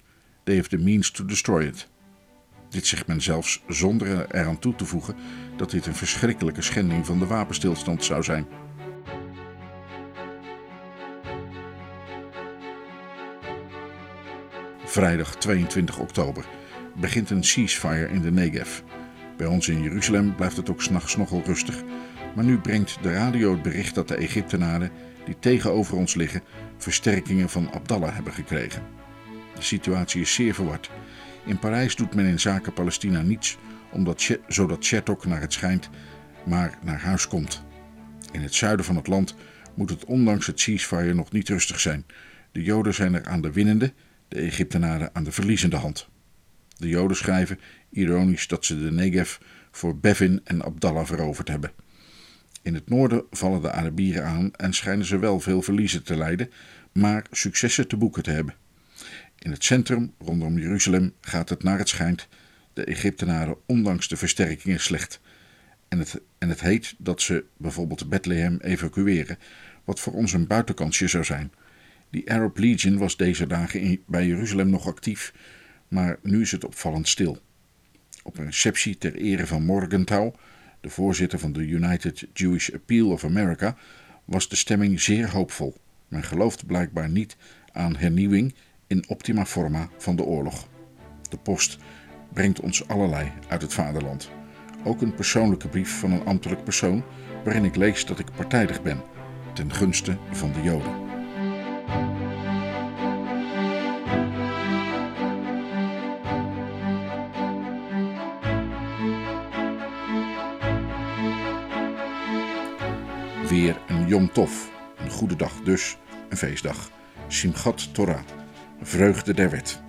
They have the means to destroy it. Dit zegt men zelfs zonder eraan toe te voegen dat dit een verschrikkelijke schending van de wapenstilstand zou zijn. Vrijdag 22 oktober begint een ceasefire in de Negev. Bij ons in Jeruzalem blijft het ook s'nachts nogal rustig, maar nu brengt de radio het bericht dat de Egyptenaren die tegenover ons liggen versterkingen van Abdallah hebben gekregen. De situatie is zeer verward. In Parijs doet men in zaken Palestina niets, omdat, zodat Shertok naar het schijnt maar naar huis komt. In het zuiden van het land moet het ondanks het ceasefire nog niet rustig zijn. De Joden zijn er aan de winnende, de Egyptenaren aan de verliezende hand. De Joden schrijven ironisch dat ze de Negev voor Bevin en Abdallah veroverd hebben. In het noorden vallen de Arabieren aan en schijnen ze wel veel verliezen te lijden, maar successen te boeken te hebben. In het centrum, rondom Jeruzalem, gaat het naar het schijnt de Egyptenaren ondanks de versterkingen slecht. En het, en het heet dat ze bijvoorbeeld Bethlehem evacueren, wat voor ons een buitenkansje zou zijn. Die Arab Legion was deze dagen bij Jeruzalem nog actief, maar nu is het opvallend stil. Op een receptie ter ere van Morgenthau, de voorzitter van de United Jewish Appeal of America, was de stemming zeer hoopvol. Men gelooft blijkbaar niet aan hernieuwing in optima forma van de oorlog. De post brengt ons allerlei uit het vaderland. Ook een persoonlijke brief van een ambtelijk persoon waarin ik lees dat ik partijdig ben ten gunste van de Joden. Weer een Yom Tov, een goede dag dus, een feestdag. Simchat Torah, vreugde der wet.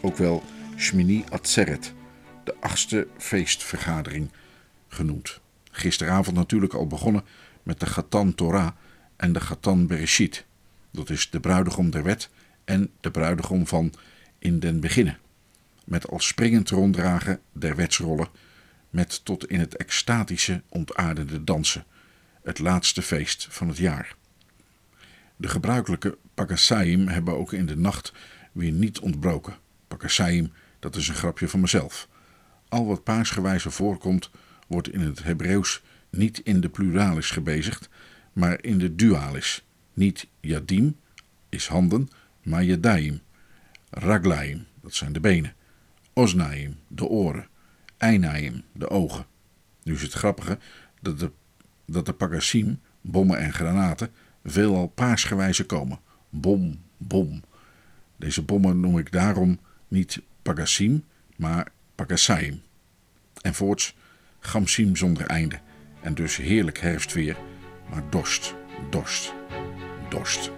Ook wel Shmini Atzeret, de achtste feestvergadering genoemd. Gisteravond natuurlijk al begonnen met de Gatan Torah en de Gatan Bereshit. Dat is de bruidegom der wet en de bruidegom van In den Beginnen, met als springend ronddragen der wetsrollen, met tot in het extatische ontaardende dansen, het laatste feest van het jaar. De gebruikelijke pagasaim hebben ook in de nacht weer niet ontbroken. Pagasaim, dat is een grapje van mezelf. Al wat paarsgewijze voorkomt, wordt in het Hebreeuws niet in de pluralis gebezigd, maar in de dualis. Niet yadim is handen, maar yadaim. Raglaim, dat zijn de benen. Osnaim, de oren. Einaim, de ogen. Nu is het grappige dat de, dat de pagasim, bommen en granaten, veelal paarsgewijze komen. Bom, bom. Deze bommen noem ik daarom niet pagasim, maar pagasaim. En voorts gamsim zonder einde. En dus heerlijk herfstweer, maar dorst, dorst, dorst.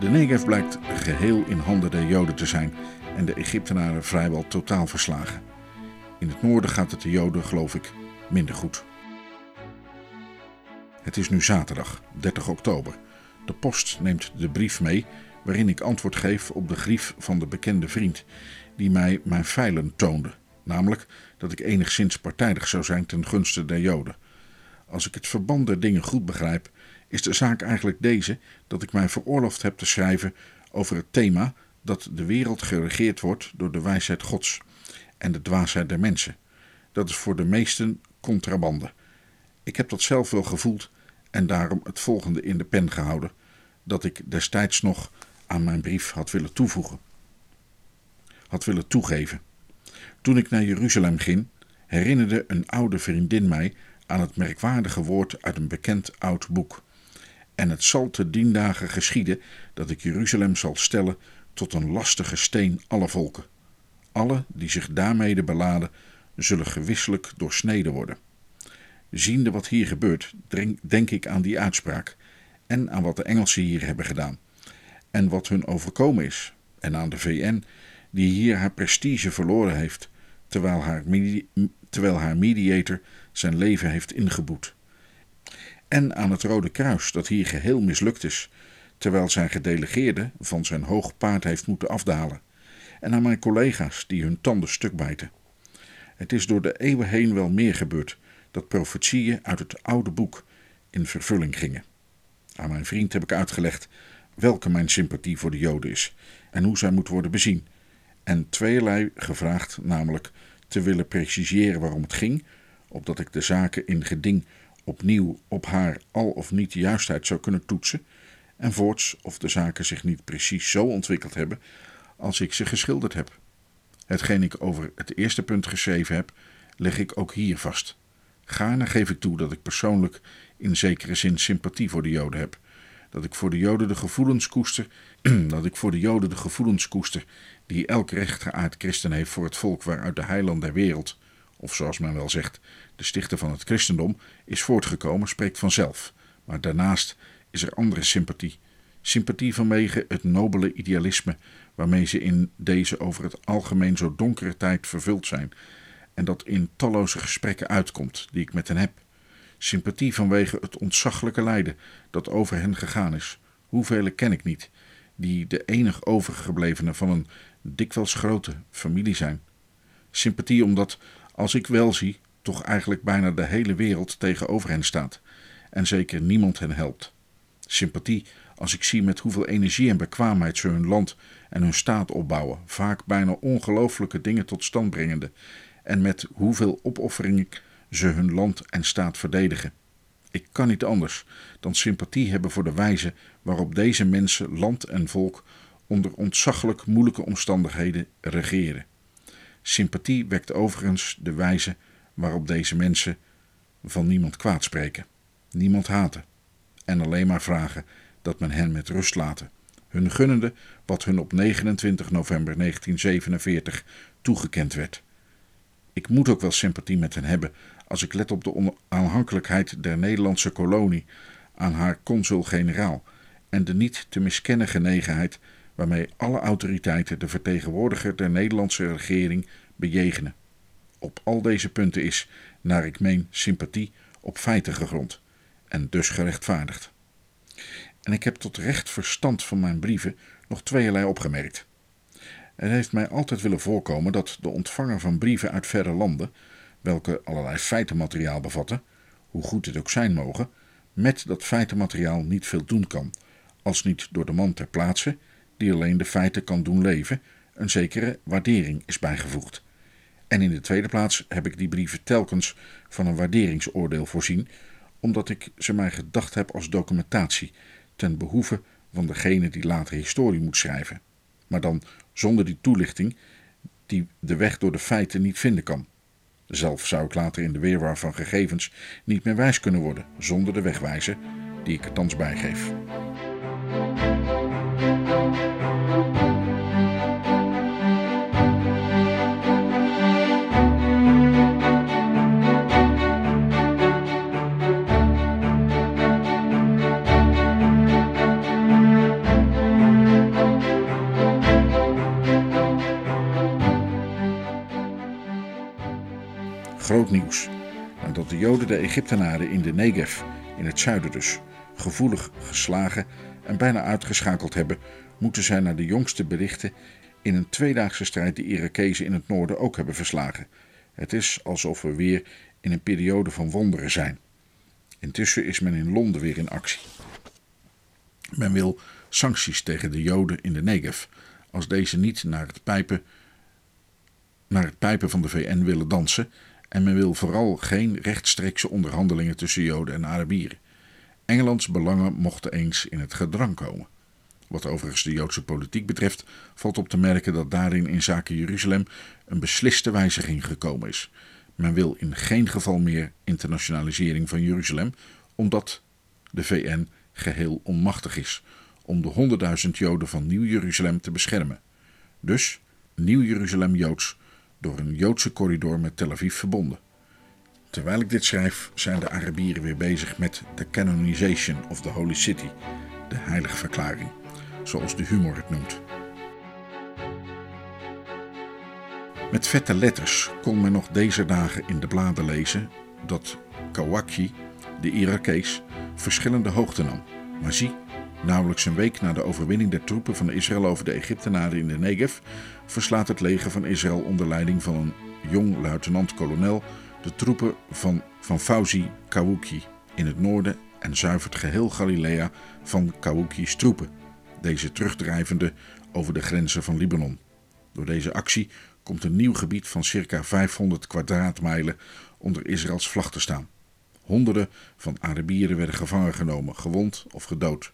De Negev blijkt geheel in handen der Joden te zijn en de Egyptenaren vrijwel totaal verslagen. In het noorden gaat het de Joden, geloof ik, minder goed. Het is nu zaterdag, 30 oktober. De post neemt de brief mee waarin ik antwoord geef op de grief van de bekende vriend die mij mijn feilen toonde, namelijk dat ik enigszins partijdig zou zijn ten gunste der Joden. Als ik het verband der dingen goed begrijp, is de zaak eigenlijk deze dat ik mij veroorloofd heb te schrijven over het thema dat de wereld geregeerd wordt door de wijsheid Gods en de dwaasheid der mensen. Dat is voor de meesten contrabande. Ik heb dat zelf wel gevoeld en daarom het volgende in de pen gehouden, dat ik destijds nog aan mijn brief had willen toevoegen. Had willen toegeven. Toen ik naar Jeruzalem ging, herinnerde een oude vriendin mij aan het merkwaardige woord uit een bekend oud boek. En het zal te dien dagen geschieden dat ik Jeruzalem zal stellen tot een lastige steen alle volken. Alle die zich daarmede beladen, zullen gewisselijk doorsneden worden. Ziende wat hier gebeurt, denk ik aan die uitspraak en aan wat de Engelsen hier hebben gedaan en wat hun overkomen is, en aan de VN, die hier haar prestige verloren heeft, terwijl haar, terwijl haar mediator zijn leven heeft ingeboet. En aan het Rode Kruis, dat hier geheel mislukt is, terwijl zijn gedelegeerde van zijn hoog paard heeft moeten afdalen. En aan mijn collega's die hun tanden stuk bijten. Het is door de eeuwen heen wel meer gebeurd dat profetieën uit het oude boek in vervulling gingen. Aan mijn vriend heb ik uitgelegd welke mijn sympathie voor de Joden is en hoe zij moet worden bezien. En tweeërlei gevraagd, namelijk te willen preciseren waarom het ging, opdat ik de zaken in geding opnieuw op haar al of niet juistheid zou kunnen toetsen, en voorts of de zaken zich niet precies zo ontwikkeld hebben als ik ze geschilderd heb. Hetgeen ik over het eerste punt geschreven heb, leg ik ook hier vast. Gaarne geef ik toe dat ik persoonlijk in zekere zin sympathie voor de Joden heb, dat ik voor de Joden de gevoelens koester, dat ik voor de Joden de gevoelens koester die elk rechtgeaard christen heeft voor het volk waaruit de heiland der wereld, of zoals men wel zegt, de stichter van het christendom, is voortgekomen, spreekt vanzelf. Maar daarnaast is er andere sympathie. Sympathie vanwege het nobele idealisme waarmee ze in deze over het algemeen zo donkere tijd vervuld zijn, en dat in talloze gesprekken uitkomt die ik met hen heb. Sympathie vanwege het ontzaglijke lijden dat over hen gegaan is. Hoeveel ken ik niet, die de enig overgeblevenen van een dikwijls grote familie zijn. Sympathie omdat, als ik wel zie, toch eigenlijk bijna de hele wereld tegenover hen staat en zeker niemand hen helpt. Sympathie als ik zie met hoeveel energie en bekwaamheid ze hun land en hun staat opbouwen, vaak bijna ongelooflijke dingen tot stand brengende, en met hoeveel opoffering ze hun land en staat verdedigen. Ik kan niet anders dan sympathie hebben voor de wijze waarop deze mensen land en volk onder ontzaglijk moeilijke omstandigheden regeren. Sympathie wekt overigens de wijze waarop deze mensen van niemand kwaad spreken, niemand haten en alleen maar vragen dat men hen met rust laten, hun gunnende wat hun op 29 november 1947 toegekend werd. Ik moet ook wel sympathie met hen hebben als ik let op de onafhankelijkheid der Nederlandse kolonie aan haar consul-generaal en de niet te miskennen genegenheid waarmee alle autoriteiten de vertegenwoordiger der Nederlandse regering bejegenen. Op al deze punten is, naar ik meen sympathie op feiten gegrond en dus gerechtvaardigd. En ik heb tot recht verstand van mijn brieven nog tweeërlei opgemerkt. Het heeft mij altijd willen voorkomen dat de ontvanger van brieven uit verre landen, welke allerlei feitenmateriaal bevatten, hoe goed dit ook zijn mogen, met dat feitenmateriaal niet veel doen kan, als niet door de man ter plaatse, die alleen de feiten kan doen leven, een zekere waardering is bijgevoegd. En in de tweede plaats heb ik die brieven telkens van een waarderingsoordeel voorzien, omdat ik ze mij gedacht heb als documentatie, ten behoeve van degene die later historie moet schrijven, maar dan zonder die toelichting die de weg door de feiten niet vinden kan. Zelf zou ik later in de weerwar van gegevens niet meer wijs kunnen worden zonder de wegwijzer die ik er thans bijgeef. Groot nieuws. Nadat de Joden de Egyptenaren in de Negev, in het zuiden dus, gevoelig geslagen en bijna uitgeschakeld hebben, moeten zij naar de jongste berichten in een tweedaagse strijd de Irakezen in het noorden ook hebben verslagen. Het is alsof we weer in een periode van wonderen zijn. Intussen is men in Londen weer in actie. Men wil sancties tegen de Joden in de Negev, als deze niet naar het pijpen, naar het pijpen van de VN willen dansen en men wil vooral geen rechtstreekse onderhandelingen tussen Joden en Arabieren. Engelands belangen mochten eens in het gedrang komen. Wat overigens de Joodse politiek betreft, valt op te merken dat daarin in zaken Jeruzalem een besliste wijziging gekomen is. Men wil in geen geval meer internationalisering van Jeruzalem, omdat de VN geheel onmachtig is om de 100.000 Joden van Nieuw-Jeruzalem te beschermen. Dus Nieuw-Jeruzalem Joods door een Joodse corridor met Tel Aviv verbonden. Terwijl ik dit schrijf, zijn de Arabieren weer bezig met de canonization of the Holy City, de heilige verklaring, zoals de humor het noemt. Met vette letters kon men nog deze dagen in de bladen lezen dat Kawakji, de Irakees, verschillende hoogte nam. Maar zie, Nauwelijks een week na de overwinning der troepen van Israël over de Egyptenaren in de Negev verslaat het leger van Israël onder leiding van een jong luitenant-kolonel de troepen van, van Fauzi Kawuki in het noorden en zuivert geheel Galilea van Kawuki's troepen, deze terugdrijvende over de grenzen van Libanon. Door deze actie komt een nieuw gebied van circa 500 kwadraatmijlen onder Israëls vlag te staan. Honderden van Arabieren werden gevangen genomen, gewond of gedood.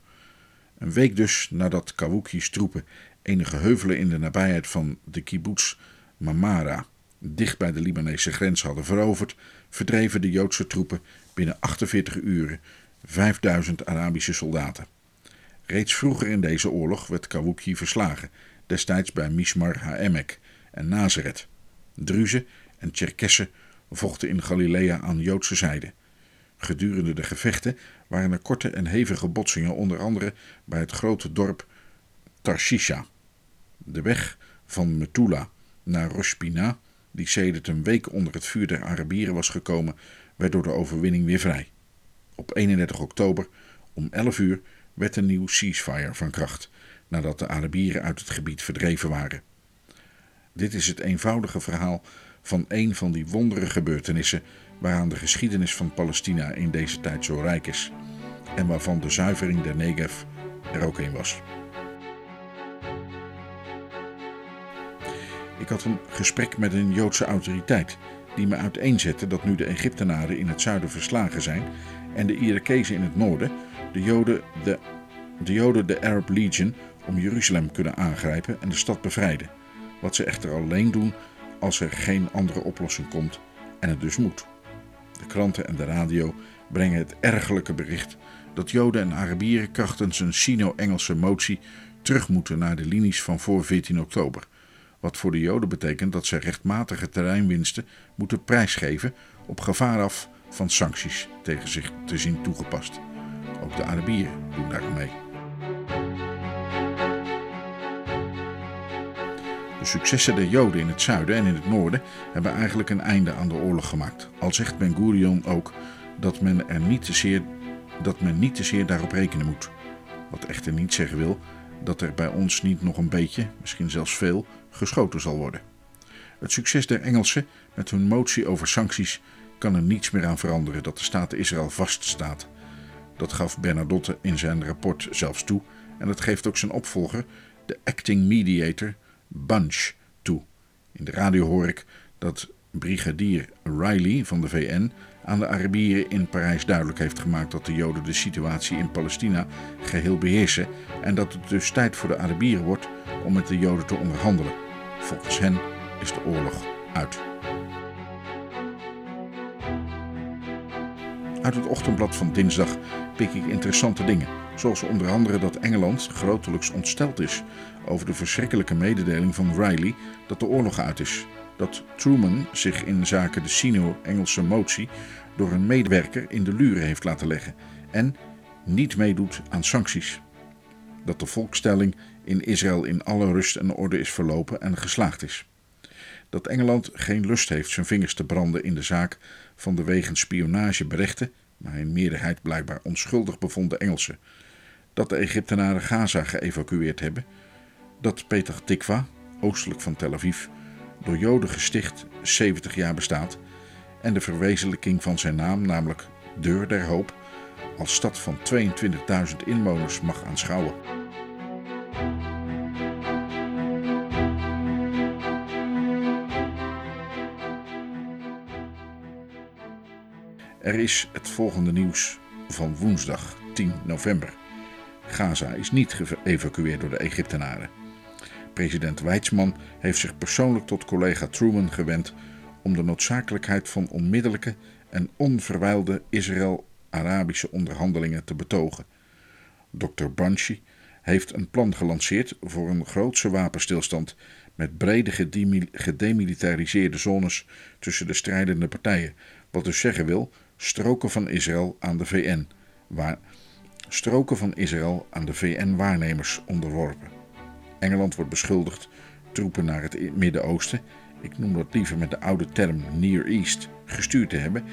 Een week dus nadat Kawuki's troepen enige heuvelen in de nabijheid van de kibbutz Mamara, dicht bij de Libanese grens hadden veroverd, verdreven de Joodse troepen binnen 48 uren 5000 Arabische soldaten. Reeds vroeger in deze oorlog werd Kawuki verslagen, destijds bij Mishmar HaEmek en Nazareth. Druzen en Cherkessen vochten in Galilea aan Joodse zijde. Gedurende de gevechten waren er korte en hevige botsingen, onder andere bij het grote dorp Tarshisha. De weg van Metula naar Rospina, die sedert een week onder het vuur der Arabieren was gekomen, werd door de overwinning weer vrij. Op 31 oktober om 11 uur werd een nieuw ceasefire van kracht, nadat de Arabieren uit het gebied verdreven waren. Dit is het eenvoudige verhaal van een van die wondere gebeurtenissen waaraan de geschiedenis van Palestina in deze tijd zo rijk is en waarvan de zuivering der Negev er ook een was. Ik had een gesprek met een Joodse autoriteit die me uiteenzette dat nu de Egyptenaren in het zuiden verslagen zijn en de Irakezen in het noorden, de Joden de, de Joden de Arab Legion om Jeruzalem kunnen aangrijpen en de stad bevrijden. Wat ze echter alleen doen als er geen andere oplossing komt en het dus moet. De kranten en de radio brengen het ergelijke bericht dat Joden en Arabieren krachtens een Sino-Engelse motie terug moeten naar de linies van voor 14 oktober. Wat voor de Joden betekent dat ze rechtmatige terreinwinsten moeten prijsgeven op gevaar af van sancties tegen zich te zien toegepast. Ook de Arabieren doen daar mee. De successen der Joden in het zuiden en in het noorden hebben eigenlijk een einde aan de oorlog gemaakt. Al zegt Ben Gurion ook dat men, er niet te zeer, dat men niet te zeer daarop rekenen moet. Wat echter niet zeggen wil dat er bij ons niet nog een beetje, misschien zelfs veel, geschoten zal worden. Het succes der Engelsen met hun motie over sancties kan er niets meer aan veranderen dat de staat Israël vaststaat. Dat gaf Bernadotte in zijn rapport zelfs toe en dat geeft ook zijn opvolger, de acting mediator Bunch, toe. In de radio hoor ik dat brigadier Riley van de VN aan de Arabieren in Parijs duidelijk heeft gemaakt dat de Joden de situatie in Palestina geheel beheersen en dat het dus tijd voor de Arabieren wordt om met de Joden te onderhandelen. Volgens hen is de oorlog uit. Uit het ochtendblad van dinsdag pik ik interessante dingen, zoals onder andere dat Engeland grotelijks ontsteld is over de verschrikkelijke mededeling van Riley dat de oorlog uit is. Dat Truman zich in zaken de Sino-Engelse motie door een medewerker in de luren heeft laten leggen en niet meedoet aan sancties. Dat de volkstelling in Israël in alle rust en orde is verlopen en geslaagd is. Dat Engeland geen lust heeft zijn vingers te branden in de zaak van de wegens spionage berechte, maar in meerderheid blijkbaar onschuldig bevonden Engelsen. Dat de Egyptenaren Gaza geëvacueerd hebben. Dat Petah Tikva, oostelijk van Tel Aviv, door Joden gesticht 70 jaar bestaat en de verwezenlijking van zijn naam, namelijk Deur der Hoop, als stad van 22.000 inwoners mag aanschouwen. Er is het volgende nieuws van woensdag 10 november. Gaza is niet geëvacueerd door de Egyptenaren. President Weizmann heeft zich persoonlijk tot collega Truman gewend om de noodzakelijkheid van onmiddellijke en onverwijlde Israël-Arabische onderhandelingen te betogen. Dr. Banshee heeft een plan gelanceerd voor een grootse wapenstilstand met brede gedemilitariseerde zones tussen de strijdende partijen, wat dus zeggen wil stroken van Israël aan de VN, waar stroken van Israël aan de VN-waarnemers onderworpen. Engeland wordt beschuldigd troepen naar het Midden-Oosten, ik noem dat liever met de oude term Near East, gestuurd te hebben,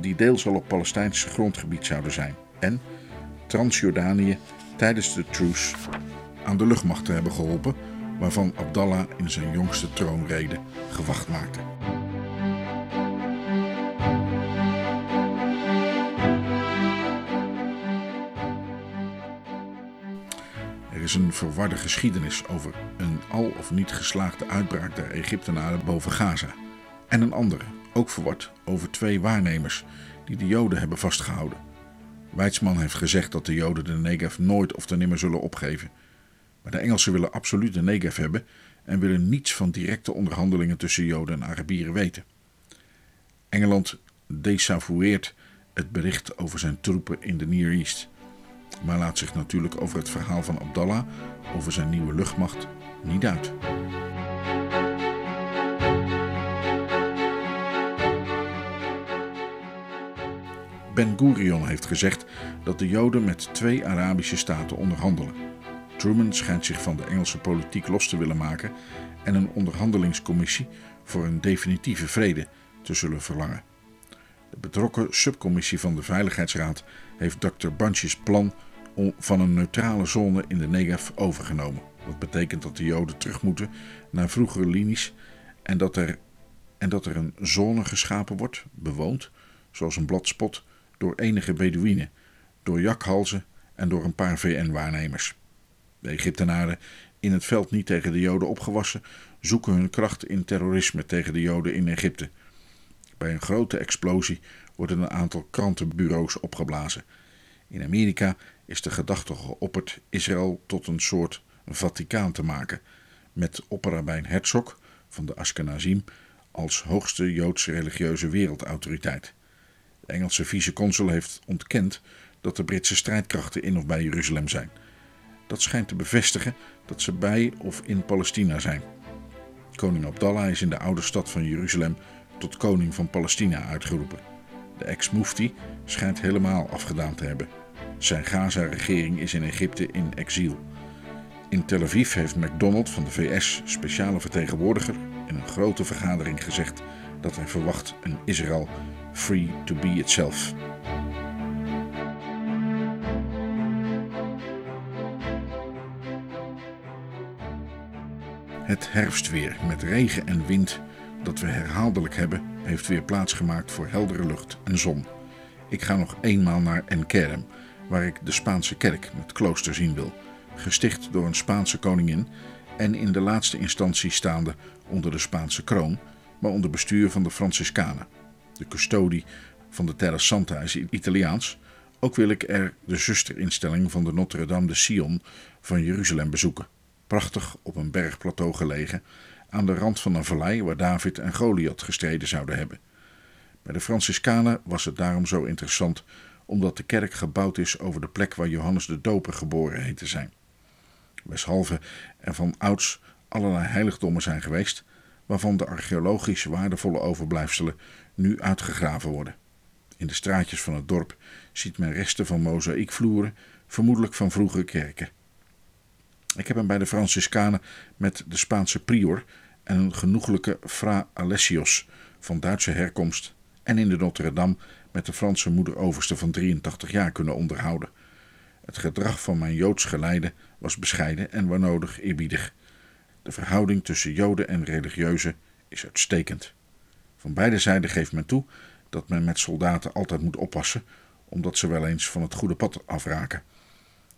die deels al op Palestijns grondgebied zouden zijn, en Transjordanië tijdens de truce aan de luchtmacht te hebben geholpen, waarvan Abdallah in zijn jongste troonrede gewacht maakte. Is een verwarde geschiedenis over een al of niet geslaagde uitbraak der Egyptenaren boven Gaza. En een andere, ook verward, over twee waarnemers die de Joden hebben vastgehouden. Weizmann heeft gezegd dat de Joden de Negev nooit of te nimmer zullen opgeven. Maar de Engelsen willen absoluut de Negev hebben en willen niets van directe onderhandelingen tussen Joden en Arabieren weten. Engeland desavoueert het bericht over zijn troepen in de Near East maar laat zich natuurlijk over het verhaal van Abdallah over zijn nieuwe luchtmacht niet uit. Ben Gurion heeft gezegd dat de Joden met twee Arabische staten onderhandelen. Truman schijnt zich van de Engelse politiek los te willen maken en een onderhandelingscommissie voor een definitieve vrede te zullen verlangen. De betrokken subcommissie van de Veiligheidsraad heeft Dr. Bunches plan van een neutrale zone in de Negev overgenomen. Dat betekent dat de Joden terug moeten naar vroegere linies en dat er, en dat er een zone geschapen wordt, bewoond, zoals een bladspot, door enige Bedouinen, door jakhalzen en door een paar VN-waarnemers. De Egyptenaren, in het veld niet tegen de Joden opgewassen, zoeken hun kracht in terrorisme tegen de Joden in Egypte. Bij een grote explosie worden een aantal krantenbureaus opgeblazen. In Amerika is de gedachte geopperd Israël tot een soort Vaticaan te maken, met opperrabijn Herzog van de Ashkenazim als hoogste Joodse religieuze wereldautoriteit. De Engelse viceconsul heeft ontkend dat de Britse strijdkrachten in of bij Jeruzalem zijn. Dat schijnt te bevestigen dat ze bij of in Palestina zijn. Koning Abdallah is in de oude stad van Jeruzalem tot koning van Palestina uitgeroepen. De ex-mufti schijnt helemaal afgedaan te hebben. Zijn Gaza-regering is in Egypte in exil. In Tel Aviv heeft McDonald van de VS speciale vertegenwoordiger in een grote vergadering gezegd dat hij verwacht een Israël free to be itself. Het herfstweer met regen en wind dat we herhaaldelijk hebben, heeft weer plaatsgemaakt voor heldere lucht en zon. Ik ga nog eenmaal naar Enkerem, waar ik de Spaanse kerk met klooster zien wil, gesticht door een Spaanse koningin en in de laatste instantie staande onder de Spaanse kroon, maar onder bestuur van de Franciscanen. De custodie van de Terra Santa is Italiaans. Ook wil ik er de zusterinstelling van de Notre-Dame de Sion van Jeruzalem bezoeken. Prachtig op een bergplateau gelegen, aan de rand van een vallei waar David en Goliath gestreden zouden hebben. Bij de Franciscanen was het daarom zo interessant omdat de kerk gebouwd is over de plek waar Johannes de Doper geboren heet te zijn. Weshalve er van ouds allerlei heiligdommen zijn geweest, waarvan de archeologisch waardevolle overblijfselen nu uitgegraven worden. In de straatjes van het dorp ziet men resten van mozaïekvloeren, vermoedelijk van vroegere kerken. Ik heb hem bij de Franciscanen met de Spaanse prior en een genoeglijke Fra Alessios van Duitse herkomst en in de Notre-Dame met de Franse moederoverste van 83 jaar kunnen onderhouden. Het gedrag van mijn Joods geleide was bescheiden en waar nodig eerbiedig. De verhouding tussen Joden en religieuzen is uitstekend. Van beide zijden geeft men toe dat men met soldaten altijd moet oppassen, omdat ze wel eens van het goede pad afraken.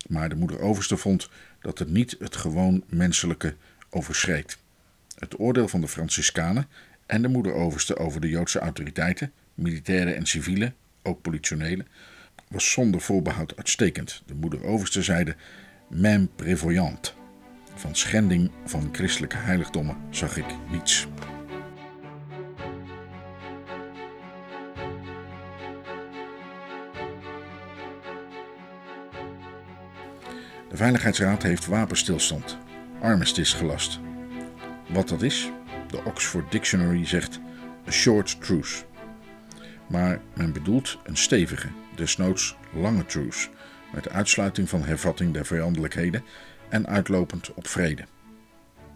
Maar de moederoverste vond dat het niet het gewoon menselijke overschreed. Het oordeel van de Franciscanen en de moederoverste over de Joodse autoriteiten, militaire en civiele, ook politionele, was zonder voorbehoud uitstekend. De moederoverste zeide: Même prévoyant. Van schending van christelijke heiligdommen zag ik niets. De Veiligheidsraad heeft wapenstilstand, armistice gelast. Wat dat is? De Oxford Dictionary zegt a short truce. Maar men bedoelt een stevige, desnoods lange truce, met uitsluiting van hervatting der vijandelijkheden en uitlopend op vrede.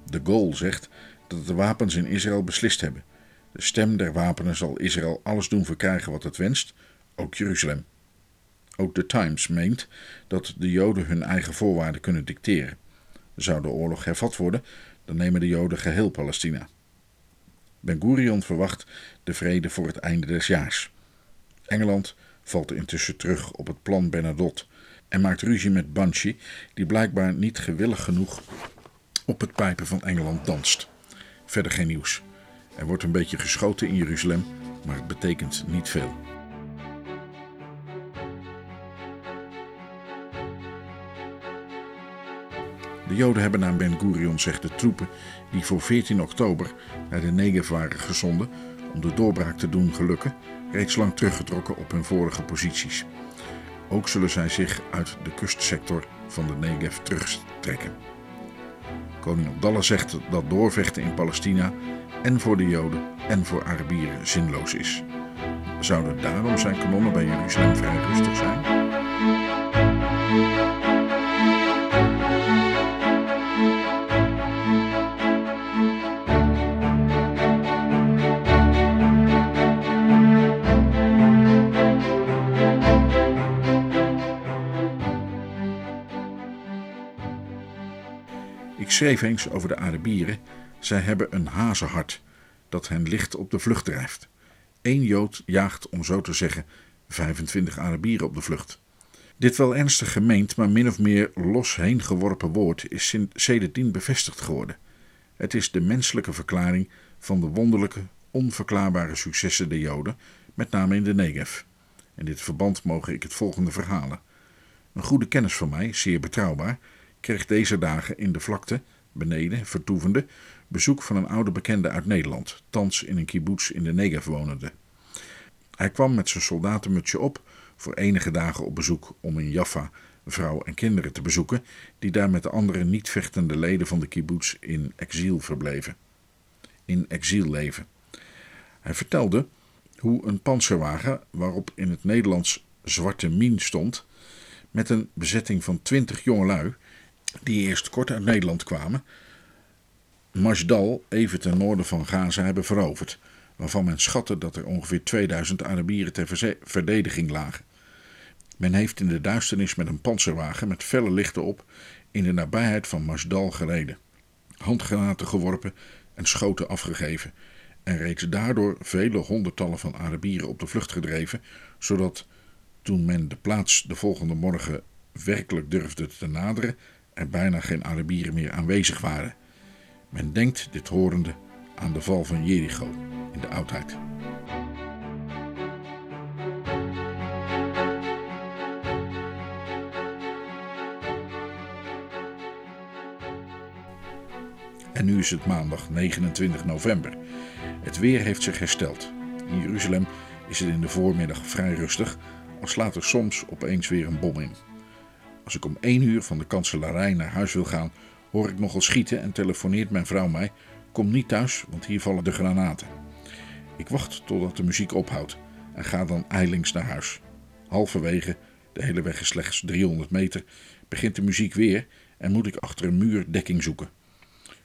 De Gaulle zegt dat de wapens in Israël beslist hebben. De stem der wapenen zal Israël alles doen verkrijgen wat het wenst, ook Jeruzalem. Ook de Times meent dat de Joden hun eigen voorwaarden kunnen dicteren. Zou de oorlog hervat worden, dan nemen de Joden geheel Palestina. Ben Gurion verwacht de vrede voor het einde des jaars. Engeland valt intussen terug op het plan Bernadotte en maakt ruzie met Banshee, die blijkbaar niet gewillig genoeg op het pijpen van Engeland danst. Verder geen nieuws. Er wordt een beetje geschoten in Jeruzalem, maar het betekent niet veel. De Joden hebben naar Ben Gurion, zegt de troepen die voor 14 oktober naar de Negev waren gezonden om de doorbraak te doen gelukken, reeds lang teruggetrokken op hun vorige posities. Ook zullen zij zich uit de kustsector van de Negev terugtrekken. Koning Abdallah zegt dat doorvechten in Palestina en voor de Joden en voor Arabieren zinloos is. Zouden daarom zijn kanonnen bij Jeruzalem vrij rustig zijn? Ik schreef eens over de Arabieren. Zij hebben een hazenhart dat hen licht op de vlucht drijft. Eén Jood jaagt, om zo te zeggen, 25 Arabieren op de vlucht. Dit wel ernstig gemeend, maar min of meer los heen geworpen woord is sedertdien bevestigd geworden. Het is de menselijke verklaring van de wonderlijke, onverklaarbare successen der Joden, met name in de Negev. In dit verband mogen ik het volgende verhalen. Een goede kennis van mij, zeer betrouwbaar, kreeg deze dagen in de vlakte, beneden, vertoevende, bezoek van een oude bekende uit Nederland, thans in een kibbutz in de Negev wonende. Hij kwam met zijn soldatenmutsje op voor enige dagen op bezoek om in Jaffa vrouw en kinderen te bezoeken, die daar met de andere niet vechtende leden van de kibbutz in exil verbleven. In exil leven. Hij vertelde hoe een panzerwagen, waarop in het Nederlands zwarte mien stond, met een bezetting van twintig jongelui die eerst kort uit Nederland kwamen, Masdal, even ten noorden van Gaza, hebben veroverd, waarvan men schatte dat er ongeveer 2000 Arabieren ter verdediging lagen. Men heeft in de duisternis met een panzerwagen met felle lichten op in de nabijheid van Masdal gereden, handgranaten geworpen en schoten afgegeven en reeds daardoor vele honderdtallen van Arabieren op de vlucht gedreven, zodat toen men de plaats de volgende morgen werkelijk durfde te naderen, er bijna geen Arabieren meer aanwezig waren. Men denkt, dit horende, aan de val van Jericho in de oudheid. En nu is het maandag 29 november. Het weer heeft zich hersteld. In Jeruzalem is het in de voormiddag vrij rustig, al slaat er soms opeens weer een bom in. Als ik om 1 uur van de kanselarij naar huis wil gaan, hoor ik nogal schieten en telefoneert mijn vrouw mij: Kom niet thuis, want hier vallen de granaten. Ik wacht totdat de muziek ophoudt en ga dan eilings naar huis. Halverwege, de hele weg is slechts 300 meter, begint de muziek weer en moet ik achter een muur dekking zoeken.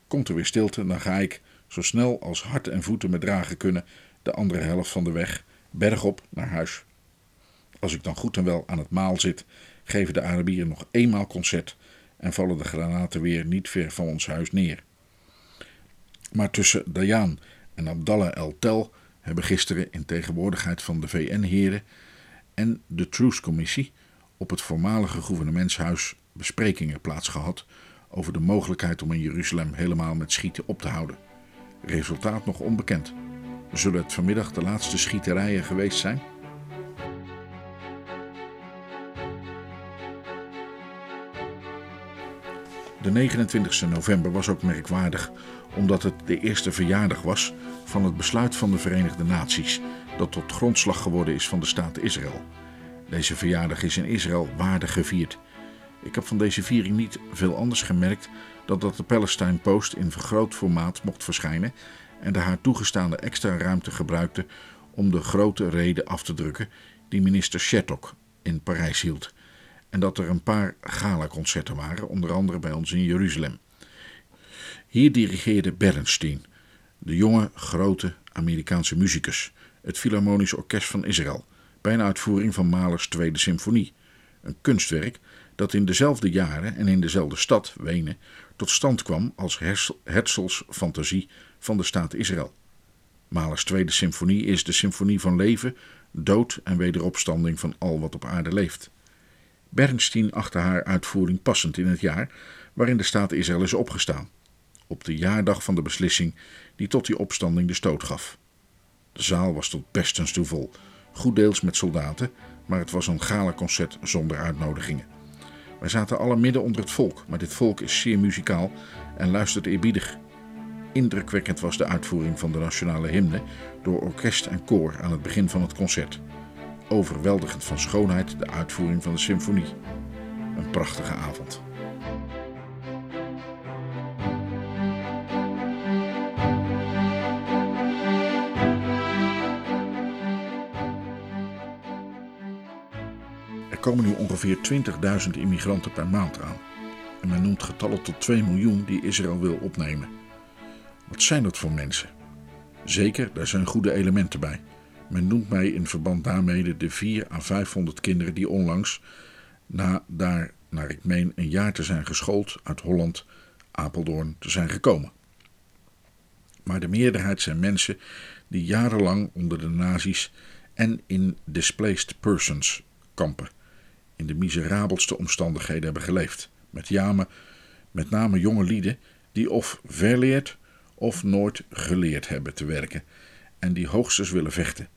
Komt er weer stilte, dan ga ik, zo snel als hart en voeten me dragen kunnen, de andere helft van de weg bergop naar huis. Als ik dan goed en wel aan het maal zit, geven de Arabieren nog eenmaal concert en vallen de granaten weer niet ver van ons huis neer. Maar tussen Dayan en Abdallah El Tel hebben gisteren in tegenwoordigheid van de VN-heren en de Truce-commissie op het voormalige gouvernementshuis besprekingen plaatsgehad over de mogelijkheid om in Jeruzalem helemaal met schieten op te houden. Resultaat nog onbekend. Zullen het vanmiddag de laatste schieterijen geweest zijn? De 29 november was ook merkwaardig, omdat het de eerste verjaardag was van het besluit van de Verenigde Naties, dat tot grondslag geworden is van de staat Israël. Deze verjaardag is in Israël waardig gevierd. Ik heb van deze viering niet veel anders gemerkt dan dat de Palestine Post in vergroot formaat mocht verschijnen en de haar toegestaande extra ruimte gebruikte om de grote reden af te drukken die minister Shertok in Parijs hield en dat er een paar gala-concerten waren, onder andere bij ons in Jeruzalem. Hier dirigeerde Bernstein, de jonge, grote Amerikaanse muzikus, het Philharmonisch Orkest van Israël, bij een uitvoering van Mahlers Tweede Symfonie. Een kunstwerk dat in dezelfde jaren en in dezelfde stad, Wenen, tot stand kwam als Herzls fantasie van de staat Israël. Mahlers Tweede Symfonie is de symfonie van leven, dood en wederopstanding van al wat op aarde leeft. Bernstein achtte haar uitvoering passend in het jaar waarin de staat Israël is opgestaan, op de jaardag van de beslissing die tot die opstanding de stoot gaf. De zaal was tot bestens toe vol, goed deels met soldaten, maar het was een gala-concert zonder uitnodigingen. Wij zaten alle midden onder het volk, maar dit volk is zeer muzikaal en luistert eerbiedig. Indrukwekkend was de uitvoering van de nationale hymne door orkest en koor aan het begin van het concert overweldigend van schoonheid de uitvoering van de symfonie. Een prachtige avond. Er komen nu ongeveer 20.000 immigranten per maand aan. En men noemt getallen tot 2 miljoen die Israël wil opnemen. Wat zijn dat voor mensen? Zeker, daar zijn goede elementen bij. Men noemt mij in verband daarmee de 4 à 500 kinderen die onlangs, na daar naar ik meen een jaar te zijn geschoold uit Holland, Apeldoorn te zijn gekomen. Maar de meerderheid zijn mensen die jarenlang onder de nazi's en in displaced persons kampen, in de miserabelste omstandigheden hebben geleefd. Met, jame, met name jonge lieden die of verleerd of nooit geleerd hebben te werken en die hoogstens willen vechten.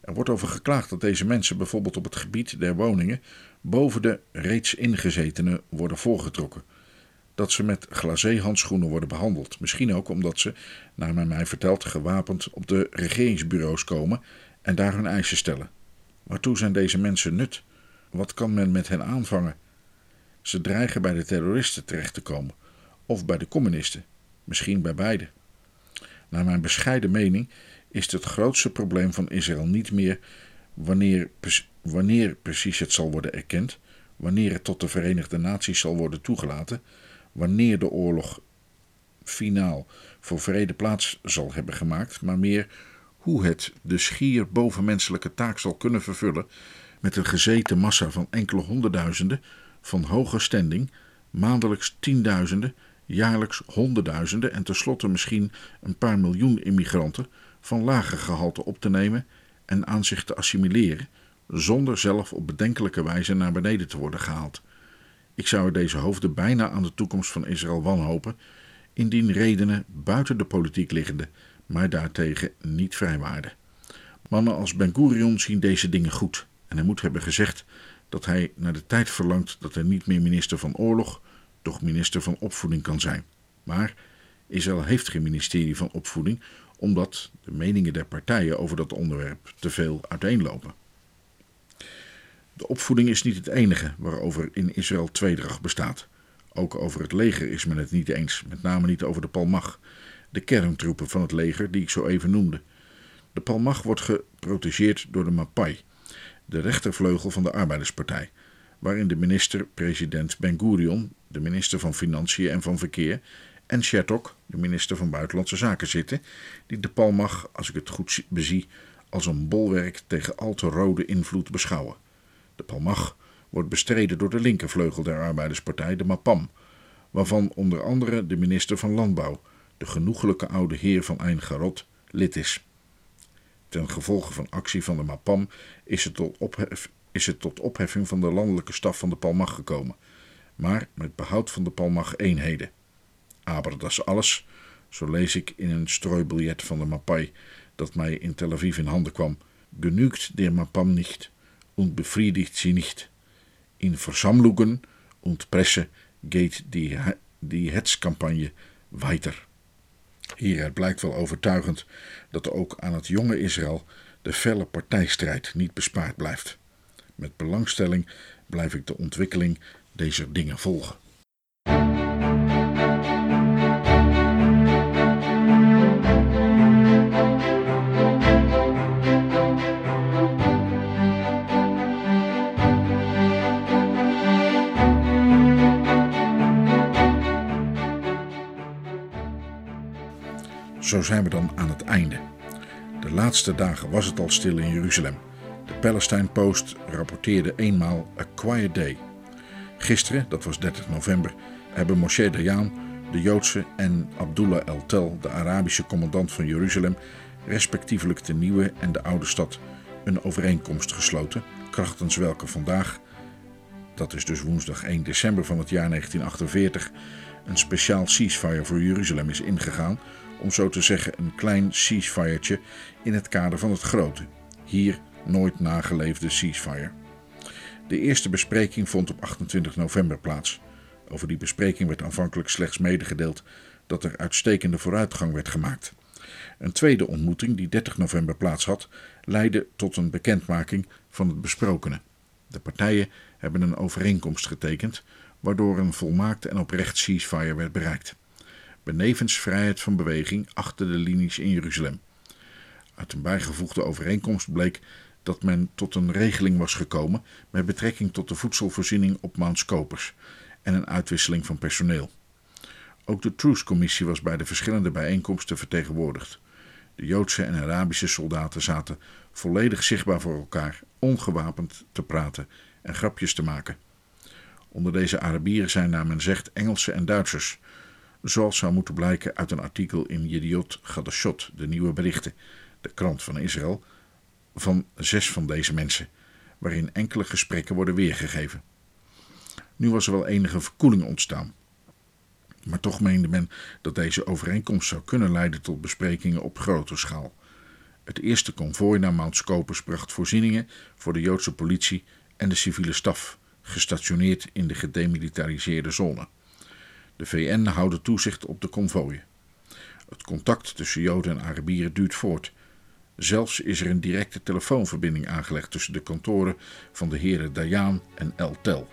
Er wordt over geklaagd dat deze mensen bijvoorbeeld op het gebied der woningen boven de reeds ingezetenen worden voorgetrokken. Dat ze met glacé-handschoenen worden behandeld. Misschien ook omdat ze, naar men mij vertelt, gewapend op de regeringsbureaus komen en daar hun eisen stellen. Waartoe zijn deze mensen nut? Wat kan men met hen aanvangen? Ze dreigen bij de terroristen terecht te komen, of bij de communisten, misschien bij beide. Naar mijn bescheiden mening is het grootste probleem van Israël niet meer wanneer, wanneer precies het zal worden erkend, wanneer het tot de Verenigde Naties zal worden toegelaten, wanneer de oorlog finaal voor vrede plaats zal hebben gemaakt, maar meer hoe het de schier bovenmenselijke taak zal kunnen vervullen met een gezeten massa van enkele honderdduizenden van hoge standing, maandelijks tienduizenden, jaarlijks honderdduizenden en tenslotte misschien een paar miljoen immigranten van lager gehalte op te nemen en aan zich te assimileren, zonder zelf op bedenkelijke wijze naar beneden te worden gehaald. Ik zou deze hoofden bijna aan de toekomst van Israël wanhopen, indien redenen buiten de politiek liggende maar daartegen niet vrijwaarden. Mannen als Ben Gurion zien deze dingen goed en hij moet hebben gezegd dat hij naar de tijd verlangt dat hij niet meer minister van Oorlog, doch minister van Opvoeding kan zijn. Maar Israël heeft geen ministerie van Opvoeding, omdat de meningen der partijen over dat onderwerp te veel uiteenlopen. De opvoeding is niet het enige waarover in Israël tweedracht bestaat. Ook over het leger is men het niet eens, met name niet over de Palmach, de kerntroepen van het leger die ik zo even noemde. De Palmach wordt geprotegeerd door de Mapai, de rechtervleugel van de Arbeiderspartij, waarin de minister-president Ben Gurion, de minister van Financiën en van Verkeer, en Shertok, de minister van Buitenlandse Zaken, zitten, die de Palmach, als ik het goed bezie, als een bolwerk tegen al te rode invloed beschouwen. De Palmach wordt bestreden door de linkervleugel der Arbeiderspartij, de Mapam, waarvan onder andere de minister van Landbouw, de genoegelijke oude heer van Ein Garot, lid is. Ten gevolge van actie van de Mapam is het, tot is het tot opheffing van de landelijke staf van de Palmach gekomen, maar met behoud van de Palmach Aber dat alles, zo lees ik in een strooibiljet van de Mapai dat mij in Tel Aviv in handen kwam. Genügt der Mapam nicht und befriedigt sie nicht. In Versammlungen und Presse geht die, die Hetzkampagne weiter. Hieruit blijkt wel overtuigend dat ook aan het jonge Israël de felle partijstrijd niet bespaard blijft. Met belangstelling blijf ik de ontwikkeling deze dingen volgen. Zo zijn we dan aan het einde. De laatste dagen was het al stil in Jeruzalem. De Palestine Post rapporteerde eenmaal A Quiet Day. Gisteren, dat was 30 november, hebben Moshe Dayan, de Joodse, en Abdullah El Tel, de Arabische commandant van Jeruzalem, respectievelijk de nieuwe en de oude stad, een overeenkomst gesloten, krachtens welke vandaag, dat is dus woensdag 1 december van het jaar 1948, een speciaal ceasefire voor Jeruzalem is ingegaan om zo te zeggen een klein ceasefiretje in het kader van het grote, hier nooit nageleefde ceasefire. De eerste bespreking vond op 28 november plaats. Over die bespreking werd aanvankelijk slechts medegedeeld dat er uitstekende vooruitgang werd gemaakt. Een tweede ontmoeting, die 30 november plaats had, leidde tot een bekendmaking van het besprokene. De partijen hebben een overeenkomst getekend, waardoor een volmaakte en oprecht ceasefire werd bereikt benevens vrijheid van beweging achter de linies in Jeruzalem. Uit een bijgevoegde overeenkomst bleek dat men tot een regeling was gekomen met betrekking tot de voedselvoorziening op Mount Scopus en een uitwisseling van personeel. Ook de Truce-commissie was bij de verschillende bijeenkomsten vertegenwoordigd. De Joodse en Arabische soldaten zaten volledig zichtbaar voor elkaar, ongewapend te praten en grapjes te maken. Onder deze Arabieren zijn naar men zegt Engelsen en Duitsers, zoals zou moeten blijken uit een artikel in Yediot Gadashot, de nieuwe berichten, de krant van Israël, van zes van deze mensen, waarin enkele gesprekken worden weergegeven. Nu was er wel enige verkoeling ontstaan. Maar toch meende men dat deze overeenkomst zou kunnen leiden tot besprekingen op grote schaal. Het eerste konvooi naar Mount bracht voorzieningen voor de Joodse politie en de civiele staf, gestationeerd in de gedemilitariseerde zone. De VN houdt toezicht op de konvooien. Het contact tussen Joden en Arabieren duurt voort. Zelfs is er een directe telefoonverbinding aangelegd tussen de kantoren van de heren Dayan en El Tel.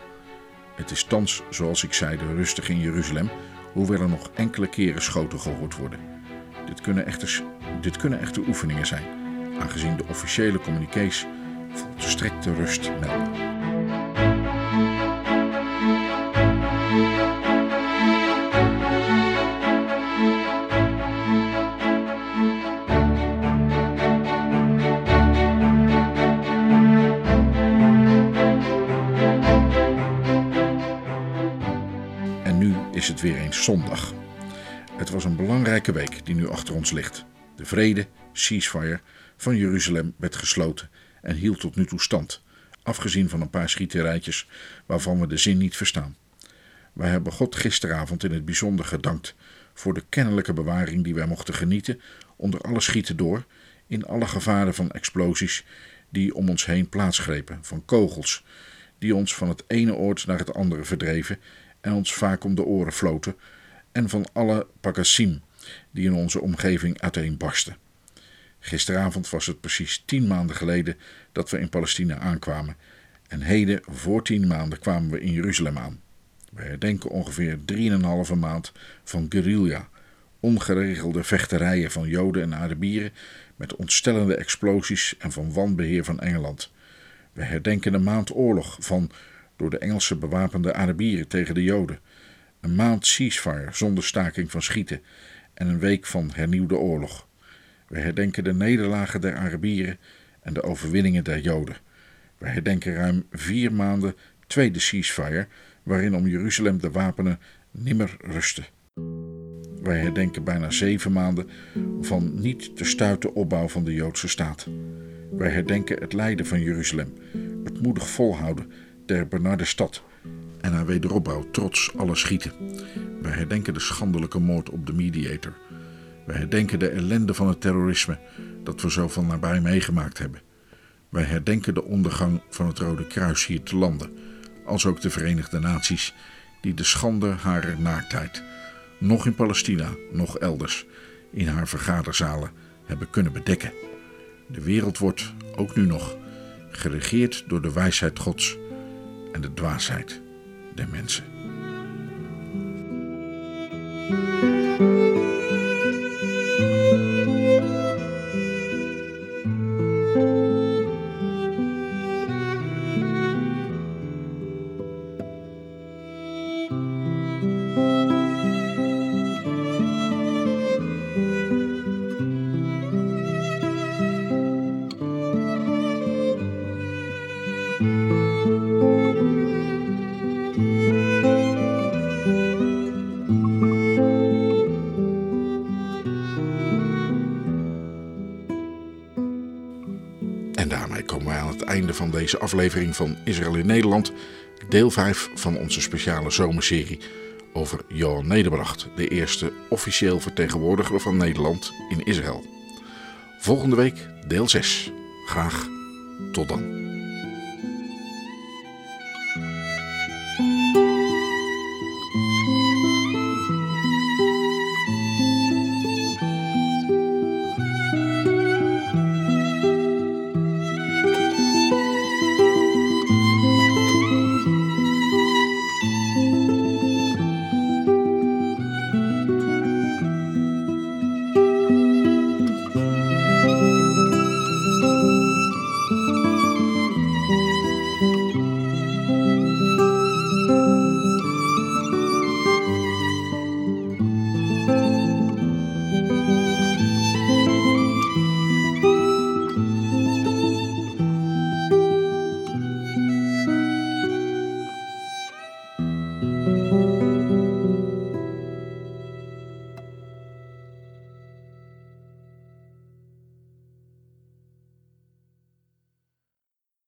Het is thans, zoals ik zei, rustig in Jeruzalem, hoewel er nog enkele keren schoten gehoord worden. Dit kunnen echter, dit kunnen echter oefeningen zijn, aangezien de officiële communiqués volstrekte rust melden. Weer eens zondag. Het was een belangrijke week die nu achter ons ligt. De vrede, ceasefire, van Jeruzalem werd gesloten en hield tot nu toe stand, afgezien van een paar schieterijtjes waarvan we de zin niet verstaan. Wij hebben God gisteravond in het bijzonder gedankt voor de kennelijke bewaring die wij mochten genieten onder alle schieten door, in alle gevaren van explosies die om ons heen plaatsgrepen, van kogels die ons van het ene oord naar het andere verdreven en ons vaak om de oren floten, en van alle pakassim die in onze omgeving uiteenbarsten. Gisteravond was het precies tien maanden geleden dat we in Palestina aankwamen, en heden, voor tien maanden, kwamen we in Jeruzalem aan. We herdenken ongeveer drieënhalve maand van guerrilla, ongeregelde vechterijen van Joden en Arabieren met ontstellende explosies en van wanbeheer van Engeland. We herdenken een maand oorlog van door de Engelse bewapende Arabieren tegen de Joden, een maand ceasefire zonder staking van schieten en een week van hernieuwde oorlog. We herdenken de nederlagen der Arabieren en de overwinningen der Joden. We herdenken ruim vier maanden tweede ceasefire, waarin om Jeruzalem de wapenen nimmer rusten. Wij herdenken bijna zeven maanden van niet te stuiten opbouw van de Joodse staat. Wij herdenken het lijden van Jeruzalem, het moedig volhouden der benarde stad en haar wederopbouw trots alle schieten. Wij herdenken de schandelijke moord op de mediator. Wij herdenken de ellende van het terrorisme dat we zo van nabij meegemaakt hebben. Wij herdenken de ondergang van het Rode Kruis hier te landen, als ook de Verenigde Naties, die de schande harer naaktheid, nog in Palestina, nog elders, in haar vergaderzalen hebben kunnen bedekken. De wereld wordt, ook nu nog, geregeerd door de wijsheid Gods en de dwaasheid der mensen. Deze aflevering van Israël in Nederland, deel 5 van onze speciale zomerserie over Johan Nederbracht, de eerste officieel vertegenwoordiger van Nederland in Israël. Volgende week deel 6. Graag tot dan.